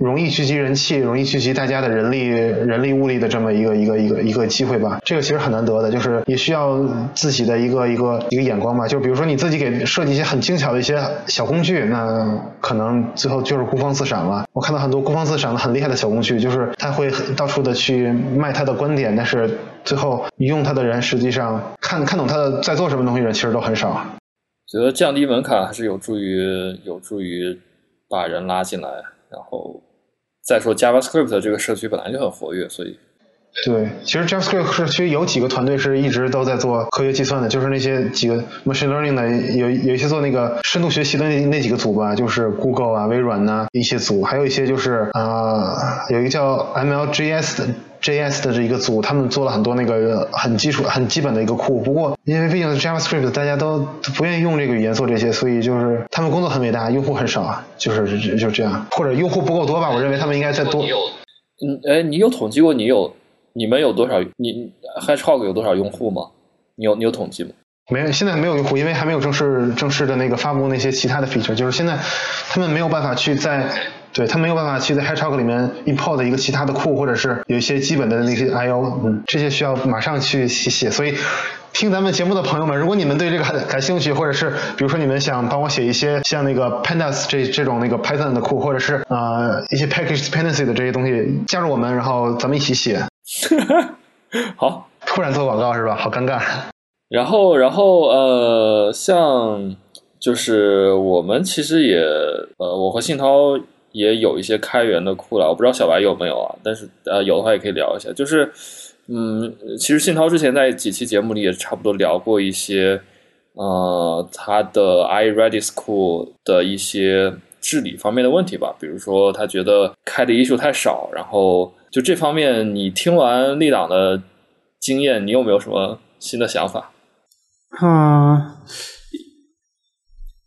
容易聚集人气，容易聚集大家的人力、人力物力的这么一个一个一个一个机会吧。这个其实很难得的，就是也需要自己的一个一个一个眼光吧。就比如说你自己给设计一些很精巧的一些小工具，那可能最后就是孤芳自赏了。我看到很多孤芳自赏的很厉害的小工具，就是他会到处的去卖他的观点，但是最后用他的人实际上看看懂他的在做什么东西的人其实都很少。觉得降低门槛还是有助于有助于把人拉进来，然后。再说 JavaScript 这个社区本来就很活跃，所以对，其实 JavaScript 社区有几个团队是一直都在做科学计算的，就是那些几个 machine learning 的，有有一些做那个深度学习的那那几个组吧，就是 Google 啊、微软呐、一些组，还有一些就是啊、有一个叫 MLGS 的 JS 的这一个组，他们做了很多那个很基础、很基本的一个库。不过因为毕竟是 JavaScript，大家都不愿意用这个语言做这些，所以就是他们工作很伟大，用户很少啊，就是就就这样，或者用户不够多吧，我认为他们应该再多。嗯，哎，你有统计过你有你们有多少你 Hedgehog 有多少用户吗？你有你有统计吗？没有，现在没有用户，因为还没有正式正式的那个发布那些其他的 feature，就是现在他们没有办法去在对他没有办法去在 Hedgehog 里面 import 一个其他的库，或者是有一些基本的那些 I/O，嗯，这些需要马上去写写，所以。听咱们节目的朋友们，如果你们对这个感感兴趣，或者是比如说你们想帮我写一些像那个 pandas 这这种那个 Python 的库，或者是呃一些 package dependency 的这些东西，加入我们，然后咱们一起写。*laughs* 好，突然做广告是吧？好尴尬。*laughs* 然后，然后呃，像就是我们其实也呃，我和信涛也有一些开源的库了，我不知道小白有没有啊？但是呃，有的话也可以聊一下。就是嗯，其实信涛之前在几期节目里也差不多聊过一些呃，他的 iRedis 库的一些治理方面的问题吧，比如说他觉得开的 issue 太少，然后就这方面，你听完立党的经验，你有没有什么新的想法？啊，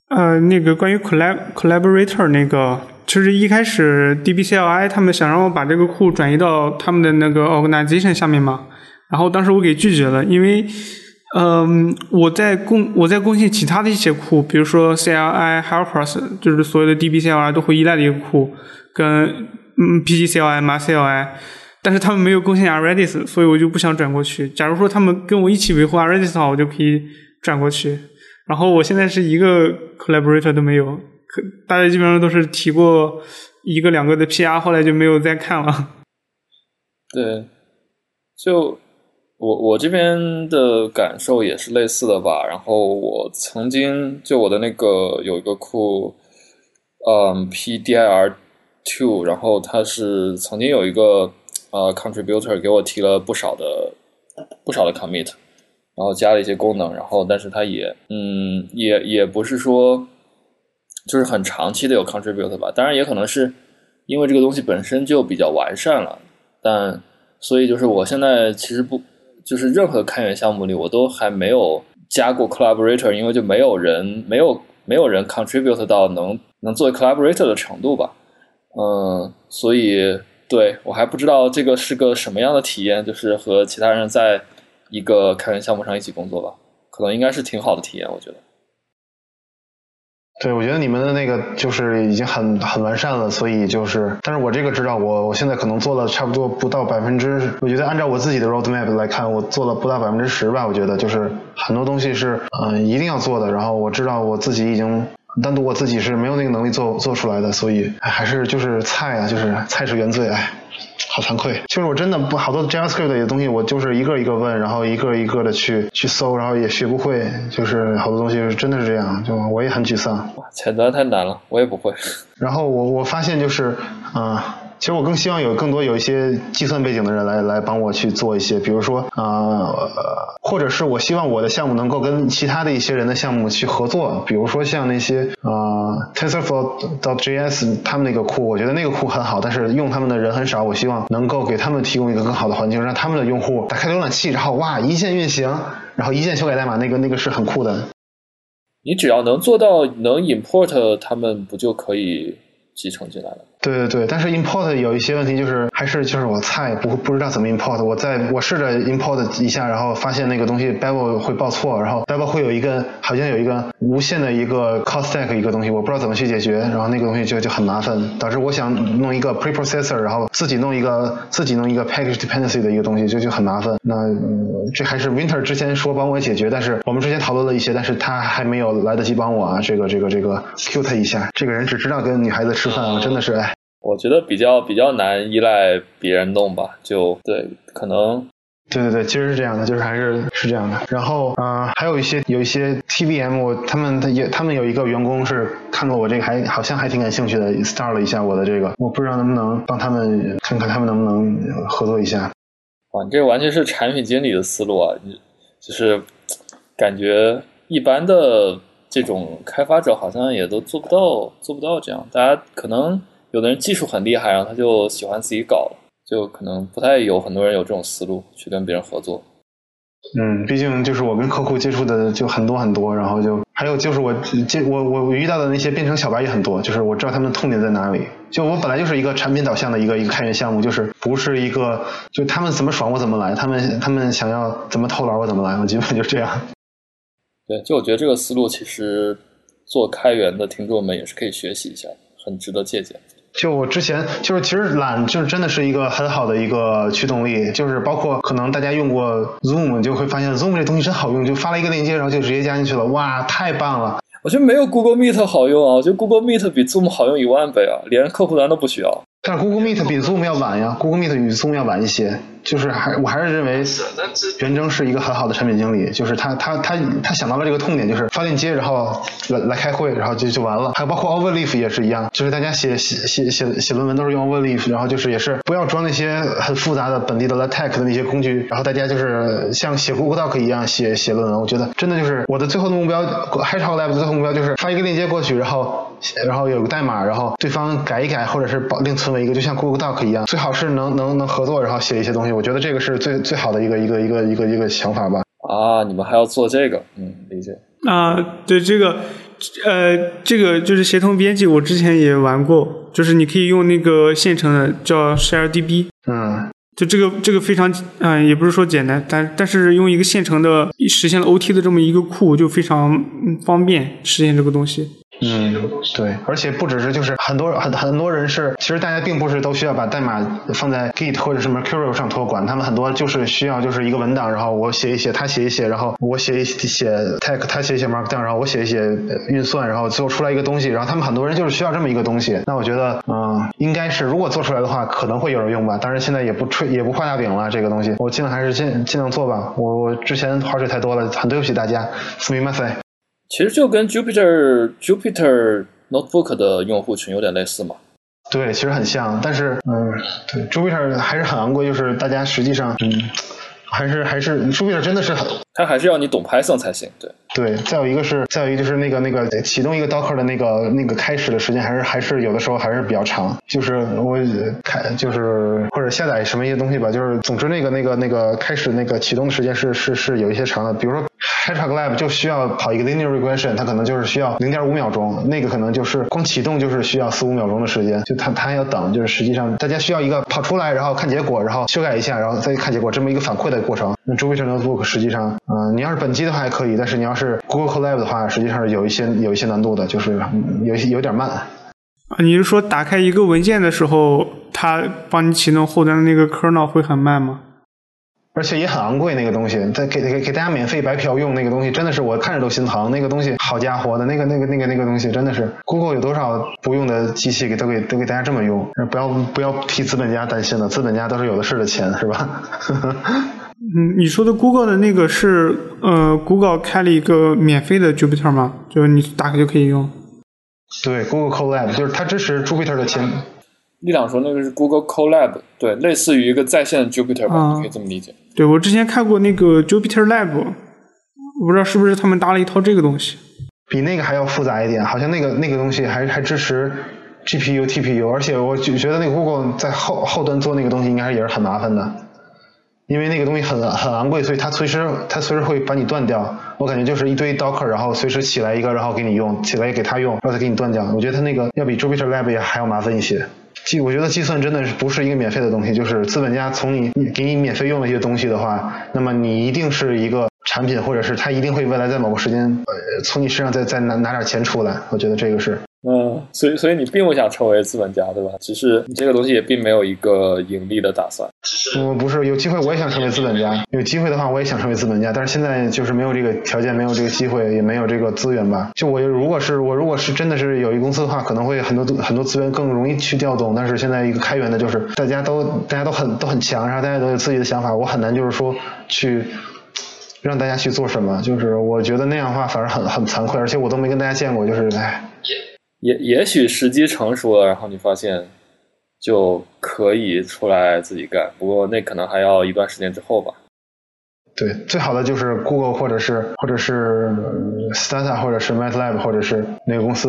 呃，那个关于 collab collaborator 那个，就是一开始 DBCLI 他们想让我把这个库转移到他们的那个 organization 下面嘛，然后当时我给拒绝了，因为，嗯、我在贡我在贡献其他的一些库，比如说 CLI helpers，就是所有的 DBCLI 都会依赖的一个库，跟嗯 PGCLI、MyCLI。但是他们没有贡献 Redis，所以我就不想转过去。假如说他们跟我一起维护 Redis 的话，我就可以转过去。然后我现在是一个 collaborator 都没有，大家基本上都是提过一个两个的 PR，后来就没有再看了。对，就我我这边的感受也是类似的吧。然后我曾经就我的那个有一个库，嗯，PDIR two，然后它是曾经有一个呃 contributor 给我提了不少的不少的 commit，然后加了一些功能，然后但是它也嗯也也不是说就是很长期的有 contribute 吧，当然也可能是因为这个东西本身就比较完善了。但所以就是我现在其实不就是任何开源项目里我都还没有加过 collaborator，因为就没有人没有没有人 contribute 到能能作为 collaborator 的程度吧。嗯，所以对我还不知道这个是个什么样的体验，就是和其他人在一个开源项目上一起工作吧，可能应该是挺好的体验，我觉得。对，我觉得你们的那个就是已经很很完善了，所以就是，但是我这个知道，我我现在可能做了差不多不到百分之，我觉得按照我自己的 roadmap 来看，我做了不到百分之十吧，我觉得就是很多东西是嗯、一定要做的，然后我知道我自己已经。单独我自己是没有那个能力做做出来的，所以哎还是就是菜啊，就是菜是原罪，哎，好惭愧。就是我真的不好多 JavaScript 的东西，我就是一个一个问，然后一个一个的去去搜，然后也学不会，就是好多东西真的是这样，就我也很沮丧。哇，前端太难了，我也不会。然后我我发现就是啊、其实我更希望有更多有一些计算背景的人来来帮我去做一些，比如说啊、呃，或者是我希望我的项目能够跟其他的一些人的项目去合作，比如说像那些啊、TensorFlow.js 他们那个库，我觉得那个库很好，但是用他们的人很少，我希望能够给他们提供一个更好的环境，让他们的用户打开浏览器，然后哇一键运行，然后一键修改代码，那个那个是很酷的。你只要能做到能 import，他们不就可以集成进来了？对对对，但是 import 有一些问题，就是还是就是我菜不不知道怎么 import，我在我试着 import 一下，然后发现那个东西 Babel 会报错，然后 Babel 会有一个好像有一个无限的一个 costack 一个东西，我不知道怎么去解决，然后那个东西就就很麻烦，导致我想弄一个 preprocessor，然后自己弄一个自己弄一个 package dependency 的一个东西，就就很麻烦。那、这还是 Winter 之前说帮我解决，但是我们之前讨论了一些，但是他还没有来得及帮我啊，这个这个这个 Q 他一下，这个人只知道跟女孩子吃饭啊，真的是哎。我觉得比较比较难依赖别人弄吧，就对，可能对对对，其实是这样的，就是还是是这样的。然后啊、呃还有一些有一些 TVM，我他们他也他们有一个员工是看过我这个还好像还挺感兴趣的，start 了一下我的这个，我不知道能不能帮他们看看他们能不能合作一下。哇，你这完全是产品经理的思路啊！你就是感觉一般的这种开发者好像也都做不到，做不到这样。大家可能有的人技术很厉害，然后他就喜欢自己搞，就可能不太有很多人有这种思路去跟别人合作。嗯，毕竟就是我跟客户接触的就很多很多，然后就还有就是我接我我我遇到的那些编程小白也很多，就是我知道他们的痛点在哪里。就我本来就是一个产品导向的一个一个开源项目，就是不是一个就他们怎么爽我怎么来，他们他们想要怎么偷懒我怎么来，我基本就这样。对，就我觉得这个思路其实做开源的听众们也是可以学习一下，很值得借鉴。就我之前就是其实懒就是真的是一个很好的一个驱动力，就是包括可能大家用过 Zoom 就会发现 Zoom 这东西真好用，就发了一个链接然后就直接加进去了，哇，太棒了！我觉得没有 Google Meet 好用啊，我觉得 Google Meet 比 Zoom 好用一万倍啊，连客户端都不需要。但是 Google Meet 比 Zoom 要晚呀，Google Meet 比 Zoom 要晚一些。就是还我还是认为袁征是一个很好的产品经理，就是他他他他想到了这个痛点，就是发链接，然后来来开会，然后就就完了。还有包括 Overleaf 也是一样，就是大家写写写写写论文都是用 Overleaf，然后就是也是不要装那些很复杂的本地的 LaTeX 的那些工具，然后大家就是像写 Google Doc 一样写写论文。我觉得真的就是我的最后的目标 h a s h Lab 的最后目标就是发一个链接过去，然后然后有个代码，然后对方改一改，或者是保另存为一个，就像 Google Doc 一样，最好是能能能合作，然后写一些东西。我觉得这个是最。最好的一个一个一个一个一个想法吧。啊，你们还要做这个？嗯，理解。啊，对这个，呃，这个就是协同编辑，我之前也玩过，就是你可以用那个现成的叫 ShareDB。嗯。就这个这个非常，嗯，也不是说简单，但但是用一个现成的实现了 OT 的这么一个库，就非常方便实现这个东西。嗯，对，而且不只是就是很多很很多人是，其实大家并不是都需要把代码放在 Git 或者什么 Mercurial 上托管，他们很多就是需要就是一个文档，然后我写一写，他写一写，然后我写一写 Tag，他写一写 Markdown，然后我写一写运算，然后最后出来一个东西，然后他们很多人就是需要这么一个东西。那我觉得，嗯，应该是如果做出来的话，可能会有人用吧。但是现在也不吹也不画大饼了，这个东西，我尽量还是尽尽量做吧。我我之前划水太多了，很对不起大家，すみません。 其实就跟 Jupiter、Jupiter Notebook 的用户群有点类似嘛。对，其实很像，但是嗯，对，Jupiter 还是很昂贵，就是大家实际上嗯，还是还是 Jupyter 真的是很，它还是要你懂 Python 才行。对。对，再有一个是，再有一个就是那个那个启动一个 Docker 的那个那个开始的时间，还是还是有的时候还是比较长。就是我开就是或者下载什么一些东西吧，就是总之那个那个那个开始那个启动的时间是是是有一些长的。比如说 HashiCorp 就需要跑一个 Linear Regression，它可能就是需要零点五秒钟，那个可能就是光启动就是需要四五秒钟的时间，就它它要等，就是实际上大家需要一个跑出来，然后看结果，然后修改一下，然后再看结果，这么一个反馈的过程。那 Jupyter Notebook 实际上，嗯，你要是本机的话还可以，但是你要是 Google Colab 的话，实际上是有一些有一些难度的，就是有有点慢。啊，你是说打开一个文件的时候，它帮你启动后端的那个 kernel 会很慢吗？而且也很昂贵，那个东西，再给给给大家免费白嫖用那个东西，真的是我看着都心疼。那个东西，好家伙的，那个那个那个那个东西，真的是 Google 有多少不用的机器，给都给都给大家这么用，不要不要替资本家担心了，资本家都是有的是的钱，是吧？嗯，你说的 Google 的那个是，呃，Google 开了一个免费的 Jupyter 吗？就是你打开就可以用。对，Google Colab 就是它支持 Jupyter 的前。力量说那个是 Google Colab，对，类似于一个在线的 Jupyter 吧，你可以这么理解。对，我之前看过那个 Jupyter Lab，我不知道是不是他们搭了一套这个东西。比那个还要复杂一点，好像那个那个东西还还支持 GPU、TPU，而且我就觉得那个 Google 在后后端做那个东西应该也是很麻烦的。因为那个东西很很昂贵，所以它随时它随时会把你断掉。我感觉就是一堆 Docker，然后随时起来一个，然后给你用，起来也给他用，然后再给你断掉。我觉得它那个要比 Jupyter Lab 也还要麻烦一些。计我觉得计算真的是不是一个免费的东西，就是资本家从你给你免费用的一些东西的话，那么你一定是一个产品，或者是他一定会未来在某个时间呃从你身上再再拿拿点钱出来。我觉得这个是。嗯，所以所以你并不想成为资本家，对吧？只是你这个东西也并没有一个盈利的打算。我不是有机会我也想成为资本家，有机会的话我也想成为资本家，但是现在就是没有这个条件，没有这个机会，也没有这个资源吧。就我如果是我如果是真的是有一公司的话，可能会很多很多资源更容易去调动。但是现在一个开源的，就是大家都大家都很都很强，然后大家都有自己的想法，我很难就是说去让大家去做什么。就是我觉得那样的话反而很很惭愧，而且我都没跟大家见过，就是唉。也也许时机成熟了，然后你发现就可以出来自己干。不过那可能还要一段时间之后吧。对，最好的就是 Google 或者是或者是 Stata 或者是 MATLAB 或者是哪个公司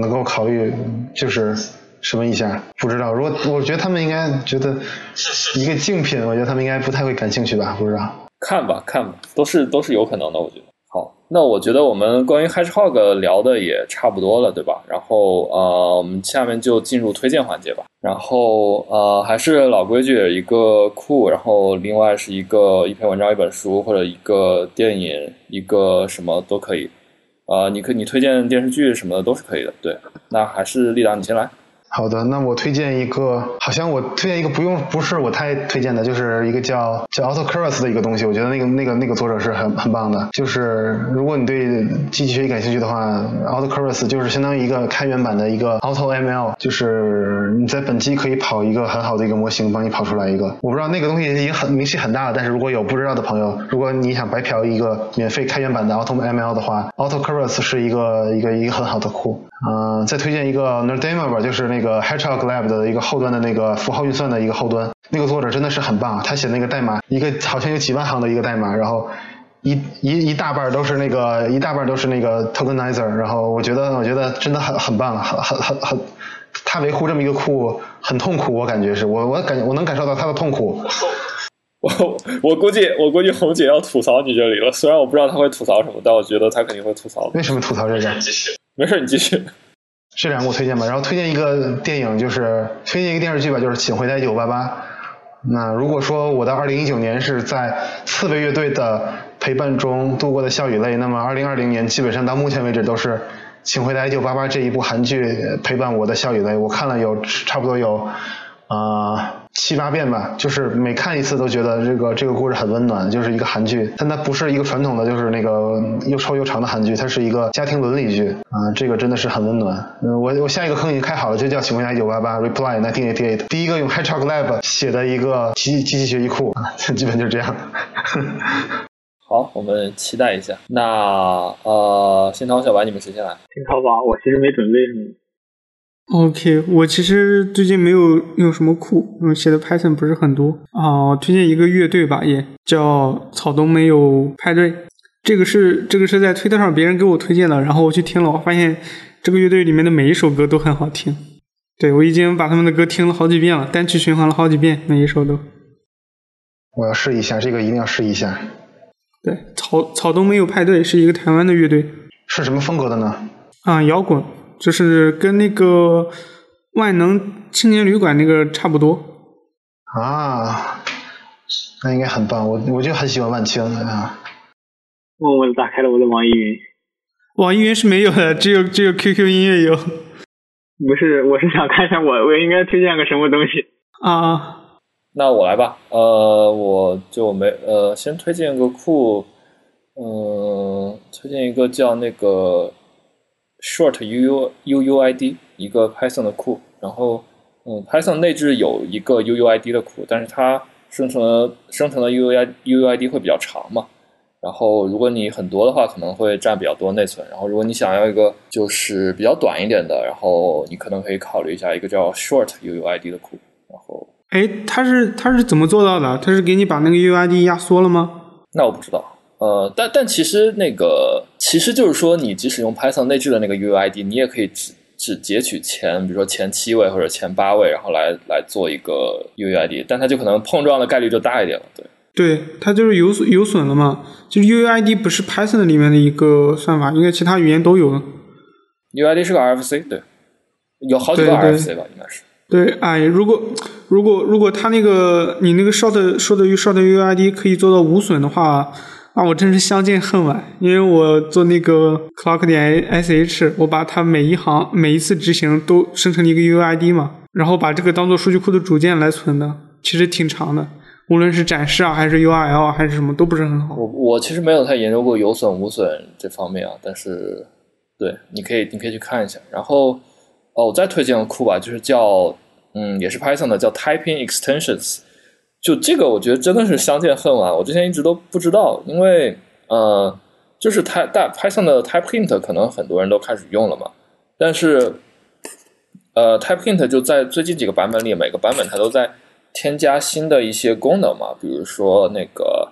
能够考虑就是什么一下，不知道。如果我觉得他们应该觉得一个竞品，我觉得他们应该不太会感兴趣吧，不知道。看吧，看吧，都是都是有可能的，我觉得。好，那我觉得我们关于 Hedgehog 聊的也差不多了，对吧？然后呃，我们下面就进入推荐环节吧。然后呃，还是老规矩，一个库，然后另外是一个一篇文章、一本书或者一个电影，一个什么都可以。啊，你可你推荐电视剧什么的都是可以的。对，那还是丽达，你先来。好的，那我推荐一个，好像我推荐一个不用，不是我太推荐的，就是一个叫叫 AutoCurves 的一个东西。我觉得那个那个那个作者是很很棒的。就是如果你对机器学习感兴趣的话，AutoCurves 就是相当于一个开源版的一个 AutoML，就是你在本机可以跑一个很好的一个模型，帮你跑出来一个。我不知道那个东西已经很名气很大了，但是如果有不知道的朋友，如果你想白嫖一个免费开源版的 AutoML 的话，AutoCurves 是一个一个一个很好的库。嗯，再推荐一个 Nerdema 吧，就是那个 Hedgehog Lab 的一个后端的那个符号运算的一个后端，那个作者真的是很棒，他写那个代码，一个好像有几万行的一个代码，然后一一一大半都是那个一大半都是那个 tokenizer，然后我觉得我觉得真的很很棒，很很很很，他维护这么一个库很痛苦，我感觉是我我感我能感受到他的痛苦。*laughs* 我我估计我估计红姐要吐槽你这里了，虽然我不知道她会吐槽什么，但我觉得她肯定会吐槽。为什么吐槽这个？没事，你继续。这两个我推荐吧，然后推荐一个电影，就是推荐一个电视剧吧，就是《请回答一九八八》。那如果说我的二零一九年是在刺猬乐队的陪伴中度过的笑与泪，那么二零二零年基本上到目前为止都是《请回答一九八八》这一部韩剧陪伴我的笑与泪。我看了有差不多有啊。七八遍吧，就是每看一次都觉得这个这个故事很温暖，就是一个韩剧，但它不是一个传统的，就是那个又臭又长的韩剧，它是一个家庭伦理剧啊，这个真的是很温暖。嗯，我我下一个坑已经开好了，就叫请问一下一九八八 Reply Nineteen Eighty Eight，第一个用 Hedgehog Lab 写的一个机机器学习库啊，基本就是这样。*laughs* 好，我们期待一下。那呃，新涛、小白，你们谁先来？新涛吧，我其实没准备什么。OK，我其实最近没有用什么库，因为写的 Python 不是很多啊。推荐一个乐队吧，也叫草东没有派对。这个是这个是在推特上别人给我推荐的，然后我去听了，我发现这个乐队里面的每一首歌都很好听。对我已经把他们的歌听了好几遍了，单曲循环了好几遍，每一首都。我要试一下，这个一定要试一下。对，草草东没有派对是一个台湾的乐队，是什么风格的呢？啊，摇滚。就是跟那个万能青年旅馆那个差不多啊，那应该很棒。我我就很喜欢万青啊。默默的打开了我的网易云。网易云是没有的，只有只有 QQ 音乐有。不是，我是想看一下我我应该推荐个什么东西啊？那我来吧。呃，我就没呃，先推荐个库，嗯，推荐一个叫那个。Short U U U U I D 一个 Python 的库，然后嗯，Python 内置有一个 U U I D 的库，但是它生成的生成的 U U I U U I D 会比较长嘛。然后如果你很多的话，可能会占比较多内存。然后如果你想要一个就是比较短一点的，然后你可能可以考虑一下一个叫 Short U U I D 的库。然后，哎，它是它是怎么做到的？它是给你把那个 U U I D 压缩了吗？那我不知道。呃，但但其实那个其实就是说，你即使用 Python 内置的那个 UUID，你也可以只只截取前，比如说前七位或者前八位，然后来来做一个 UUID，但它就可能碰撞的概率就大一点了，对。对，它就是有损有损了嘛。就是 UUID 不是 Python 里面的一个算法，应该其他语言都有。UUID 是个 RFC，对，有好几个 RFC 吧，应该是。对，哎，如果如果如果它那个你那个 short 说的 short UUID 可以做到无损的话。那我真是相见恨晚，因为我做那个 clock 点 sh，我把它每一行每一次执行都生成了一个 UID 嘛，然后把这个当做数据库的组件来存的，其实挺长的，无论是展示啊，还是 URL 啊还是什么，都不是很好。我我其实没有太研究过有损无损这方面啊，但是对，你可以你可以去看一下。然后哦，我再推荐个库吧，就是叫嗯，也是 Python 的，叫 Typing Extensions。就这个，我觉得真的是相见恨晚。我之前一直都不知道，因为呃，就是它大 Python 的 Type Hint 可能很多人都开始用了嘛。但是呃，TypeHint 就在最近几个版本里，每个版本它都在添加新的一些功能嘛，比如说那个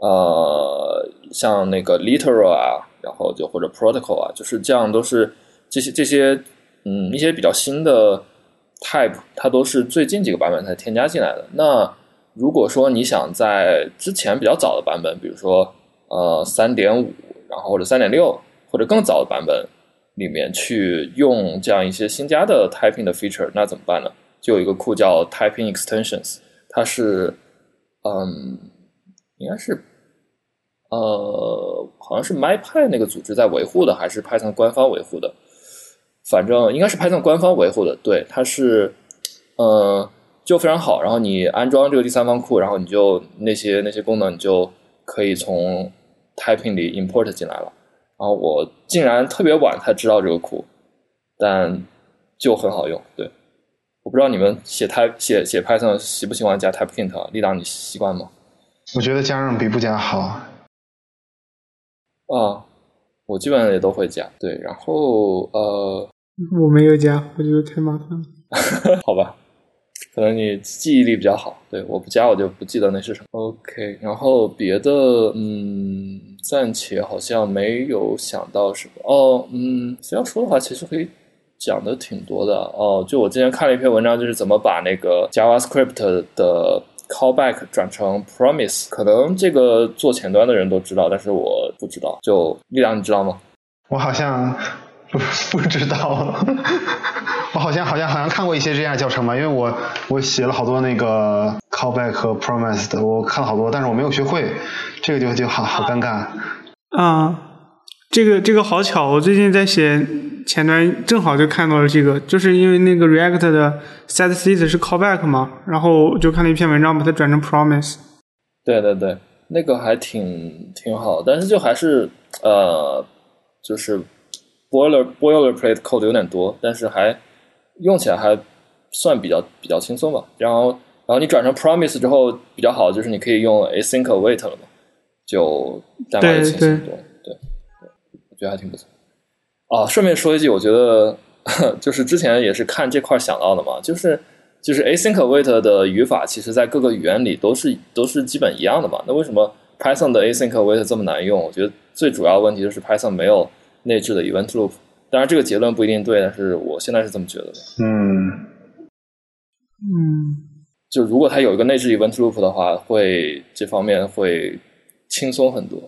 呃，像那个 literal 啊，然后就或者 protocol 啊，就是这样，都是这些这些嗯一些比较新的 type，它都是最近几个版本才添加进来的。那如果说你想在之前比较早的版本，比如说呃三点五，然后或者三点六，或者更早的版本。里面去用这样一些新加的 typing 的 feature，那怎么办呢？就有一个库叫 typing extensions，它是，嗯，应该是，呃，好像是 MyPy 那个组织在维护的，还是 Python 官方维护的？反正应该是 Python 官方维护的。对，它是，呃，就非常好。然后你安装这个第三方库，然后你就那些那些功能，你就可以从 typing 里 import 进来了。然后我竟然特别晚才知道这个库，但就很好用。对，我不知道你们写 Type 写写 Python 喜不喜欢加 TypeHint？李导，你习惯吗？我觉得加上比不加好。啊，我基本上也都会加。对，然后呃，我没有加，我觉得太麻烦了。*laughs* 好吧，可能你记忆力比较好。对，我不加我就不记得那是什么。OK，然后别的嗯。暂且好像没有想到什么哦，嗯，非要说的话，其实可以讲的挺多的哦。就我之前看了一篇文章，就是怎么把那个 JavaScript 的 callback 转成 promise。可能这个做前端的人都知道，但是我不知道。就力量，你知道吗？我好像不 *laughs* 不知道。*laughs* 我好像好像好像看过一些这样教程吧，因为我我写了好多那个 callback 和 promise 的，我看了好多，但是我没有学会，这个就就好好尴尬。啊，这个这个好巧，我最近在写前端，正好就看到了这个，就是因为那个 React 的 setState 是 callback 嘛，然后就看了一篇文章，把它转成 promise。对对对，那个还挺挺好，但是就还是呃，就是 boiler boilerplate code 有点多，但是还。用起来还算比较比较轻松吧，然后然后你转成 Promise 之后比较好，就是你可以用 Async Await 了嘛，就代码也轻松多，对，我觉得还挺不错。啊，顺便说一句，我觉得 *laughs* 就是之前也是看这块想到的嘛，就是就是 Async Await 的语法，其实在各个语言里都是都是基本一样的嘛。那为什么 Python 的 Async Await 这么难用？我觉得最主要问题就是 Python 没有内置的 Event Loop。当然，这个结论不一定对，但是我现在是这么觉得的。嗯，嗯，就如果它有一个内置 event loop 的话，会这方面会轻松很多。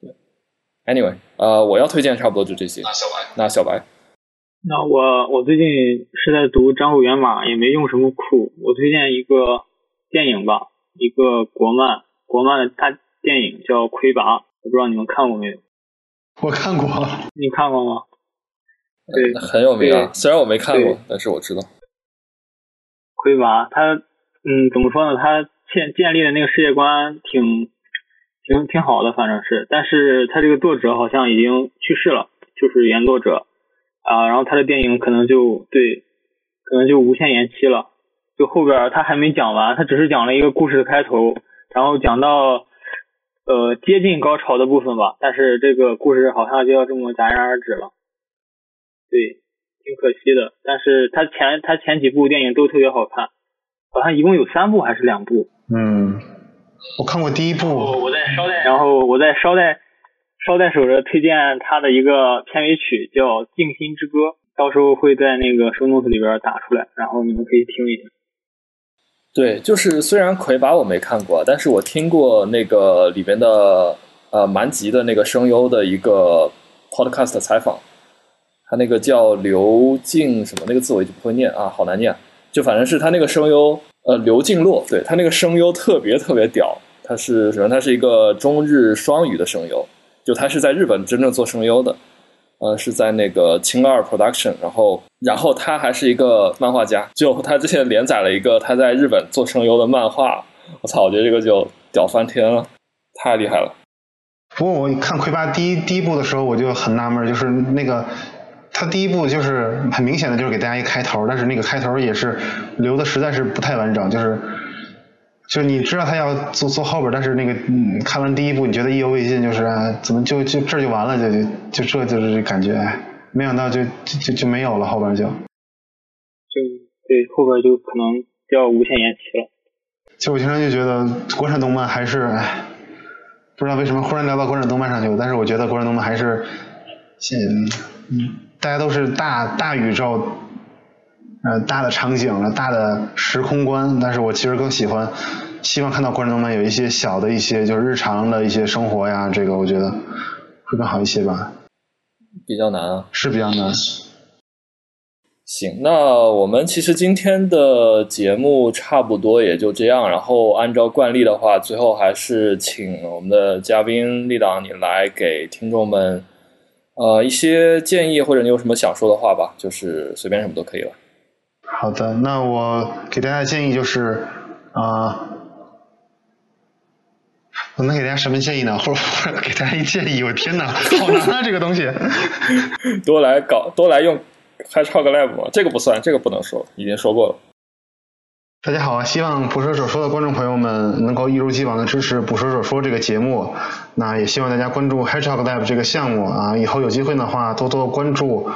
对，anyway，呃，我要推荐差不多就这些。那小白，那小白，那我我最近是在读张口源码，也没用什么库，我推荐一个电影吧，一个国漫国漫的大电影叫《魁拔》，我不知道你们看过没有？我看过。你看过吗？对，很有名啊。虽然我没看过，但是我知道。魁拔，他嗯，怎么说呢？他建建立的那个世界观挺挺挺好的，反正是。但是他这个作者好像已经去世了，就是原作者啊。然后他的电影可能就对，可能就无限延期了。就后边他还没讲完，他只是讲了一个故事的开头，然后讲到呃接近高潮的部分吧。但是这个故事好像就要这么戛然而止了。对，挺可惜的。但是他前他前几部电影都特别好看，好像一共有三部还是两部？嗯，我看过第一部。我在捎带，然后我在捎带捎带手着推荐他的一个片尾曲，叫《静心之歌》，到时候会在那个 show notes 里边打出来，然后你们可以听一下。对，就是虽然魁拔我没看过，但是我听过那个里边的呃蛮吉的那个声优的一个 podcast 采访。他那个叫刘静什么那个字我一直不会念啊，好难念。就反正是他那个声优，呃，刘静洛，对他那个声优特别特别屌。他是首先他是一个中日双语的声优，就他是在日本真正做声优的，呃，是在那个青二 Production。然后，然后他还是一个漫画家，就他之前连载了一个他在日本做声优的漫画。我操，我觉得这个就屌翻天了，太厉害了。不过我看魁拔第一第一部的时候，我就很纳闷，就是那个。他第一部就是很明显的，就是给大家一开头，但是那个开头也是留的实在是不太完整，就是，就你知道他要做做后边，但是那个嗯，看完第一部你觉得意犹未尽，就是怎么就就这就完了，就就就这就是感觉，没想到就就就就没有了后边就。就对，后边就可能要无限延期了。其实我经常就觉得国产动漫还是，唉，不知道为什么忽然聊到国产动漫上去了，但是我觉得国产动漫还是，嗯，大家都是大大宇宙，呃，大的场景，大的时空观，但是我其实更喜欢，希望看到国产动漫有一些小的一些就是日常的一些生活呀，这个我觉得会更好一些吧。比较难啊，是比较难。行，那我们其实今天的节目差不多也就这样。然后按照惯例的话，最后还是请我们的嘉宾立党你来给听众们呃一些建议，或者你有什么想说的话吧，就是随便什么都可以了。好的，那我给大家建议就是啊，我能给大家什么建议呢？*laughs* 或者给大家一建议？我天哪，好难啊 *laughs* 这个东西。多来搞，多来用。还唱个 live 吗？这个不算，这个不能说，已经说过了。大家好，希望捕蛇者说的观众朋友们能够一如既往的支持捕蛇者说这个节目。那也希望大家关注 Hedgehog Lab 这个项目啊，以后有机会的话多多关注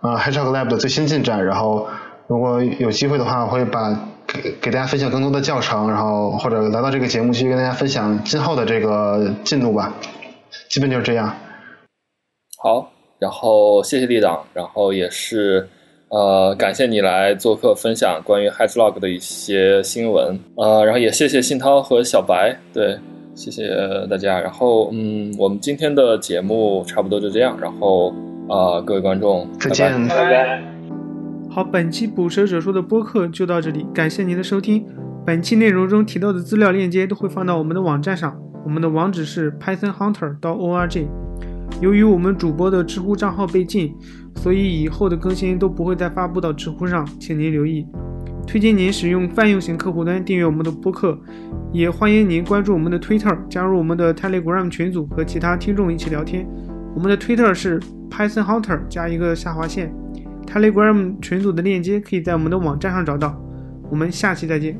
啊 Hedgehog Lab 的最新进展。然后如果有机会的话，我会把给给大家分享更多的教程，然后或者来到这个节目继续跟大家分享今后的这个进度吧。基本就是这样。好。然后谢谢立党，然后也是，呃，感谢你来做客分享关于 Hedgelog 的一些新闻，呃，然后也谢谢信涛和小白，对，谢谢大家。然后，嗯，我们今天的节目差不多就这样。然后，啊，各位观众，再见，拜拜。好，本期捕蛇者说的播客就到这里，感谢您的收听。本期内容中提到的资料链接都会放到我们的网站上，我们的网址是 pythonhunter 到 org。由于我们主播的知乎账号被禁，所以以后的更新都不会再发布到知乎上，请您留意。推荐您使用泛用型客户端订阅我们的播客，也欢迎您关注我们的 Twitter，加入我们的 Telegram 群组和其他听众一起聊天。我们的 Twitter 是 Python Hunter 加一个下划线，Telegram 群组的链接可以在我们的网站上找到。我们下期再见。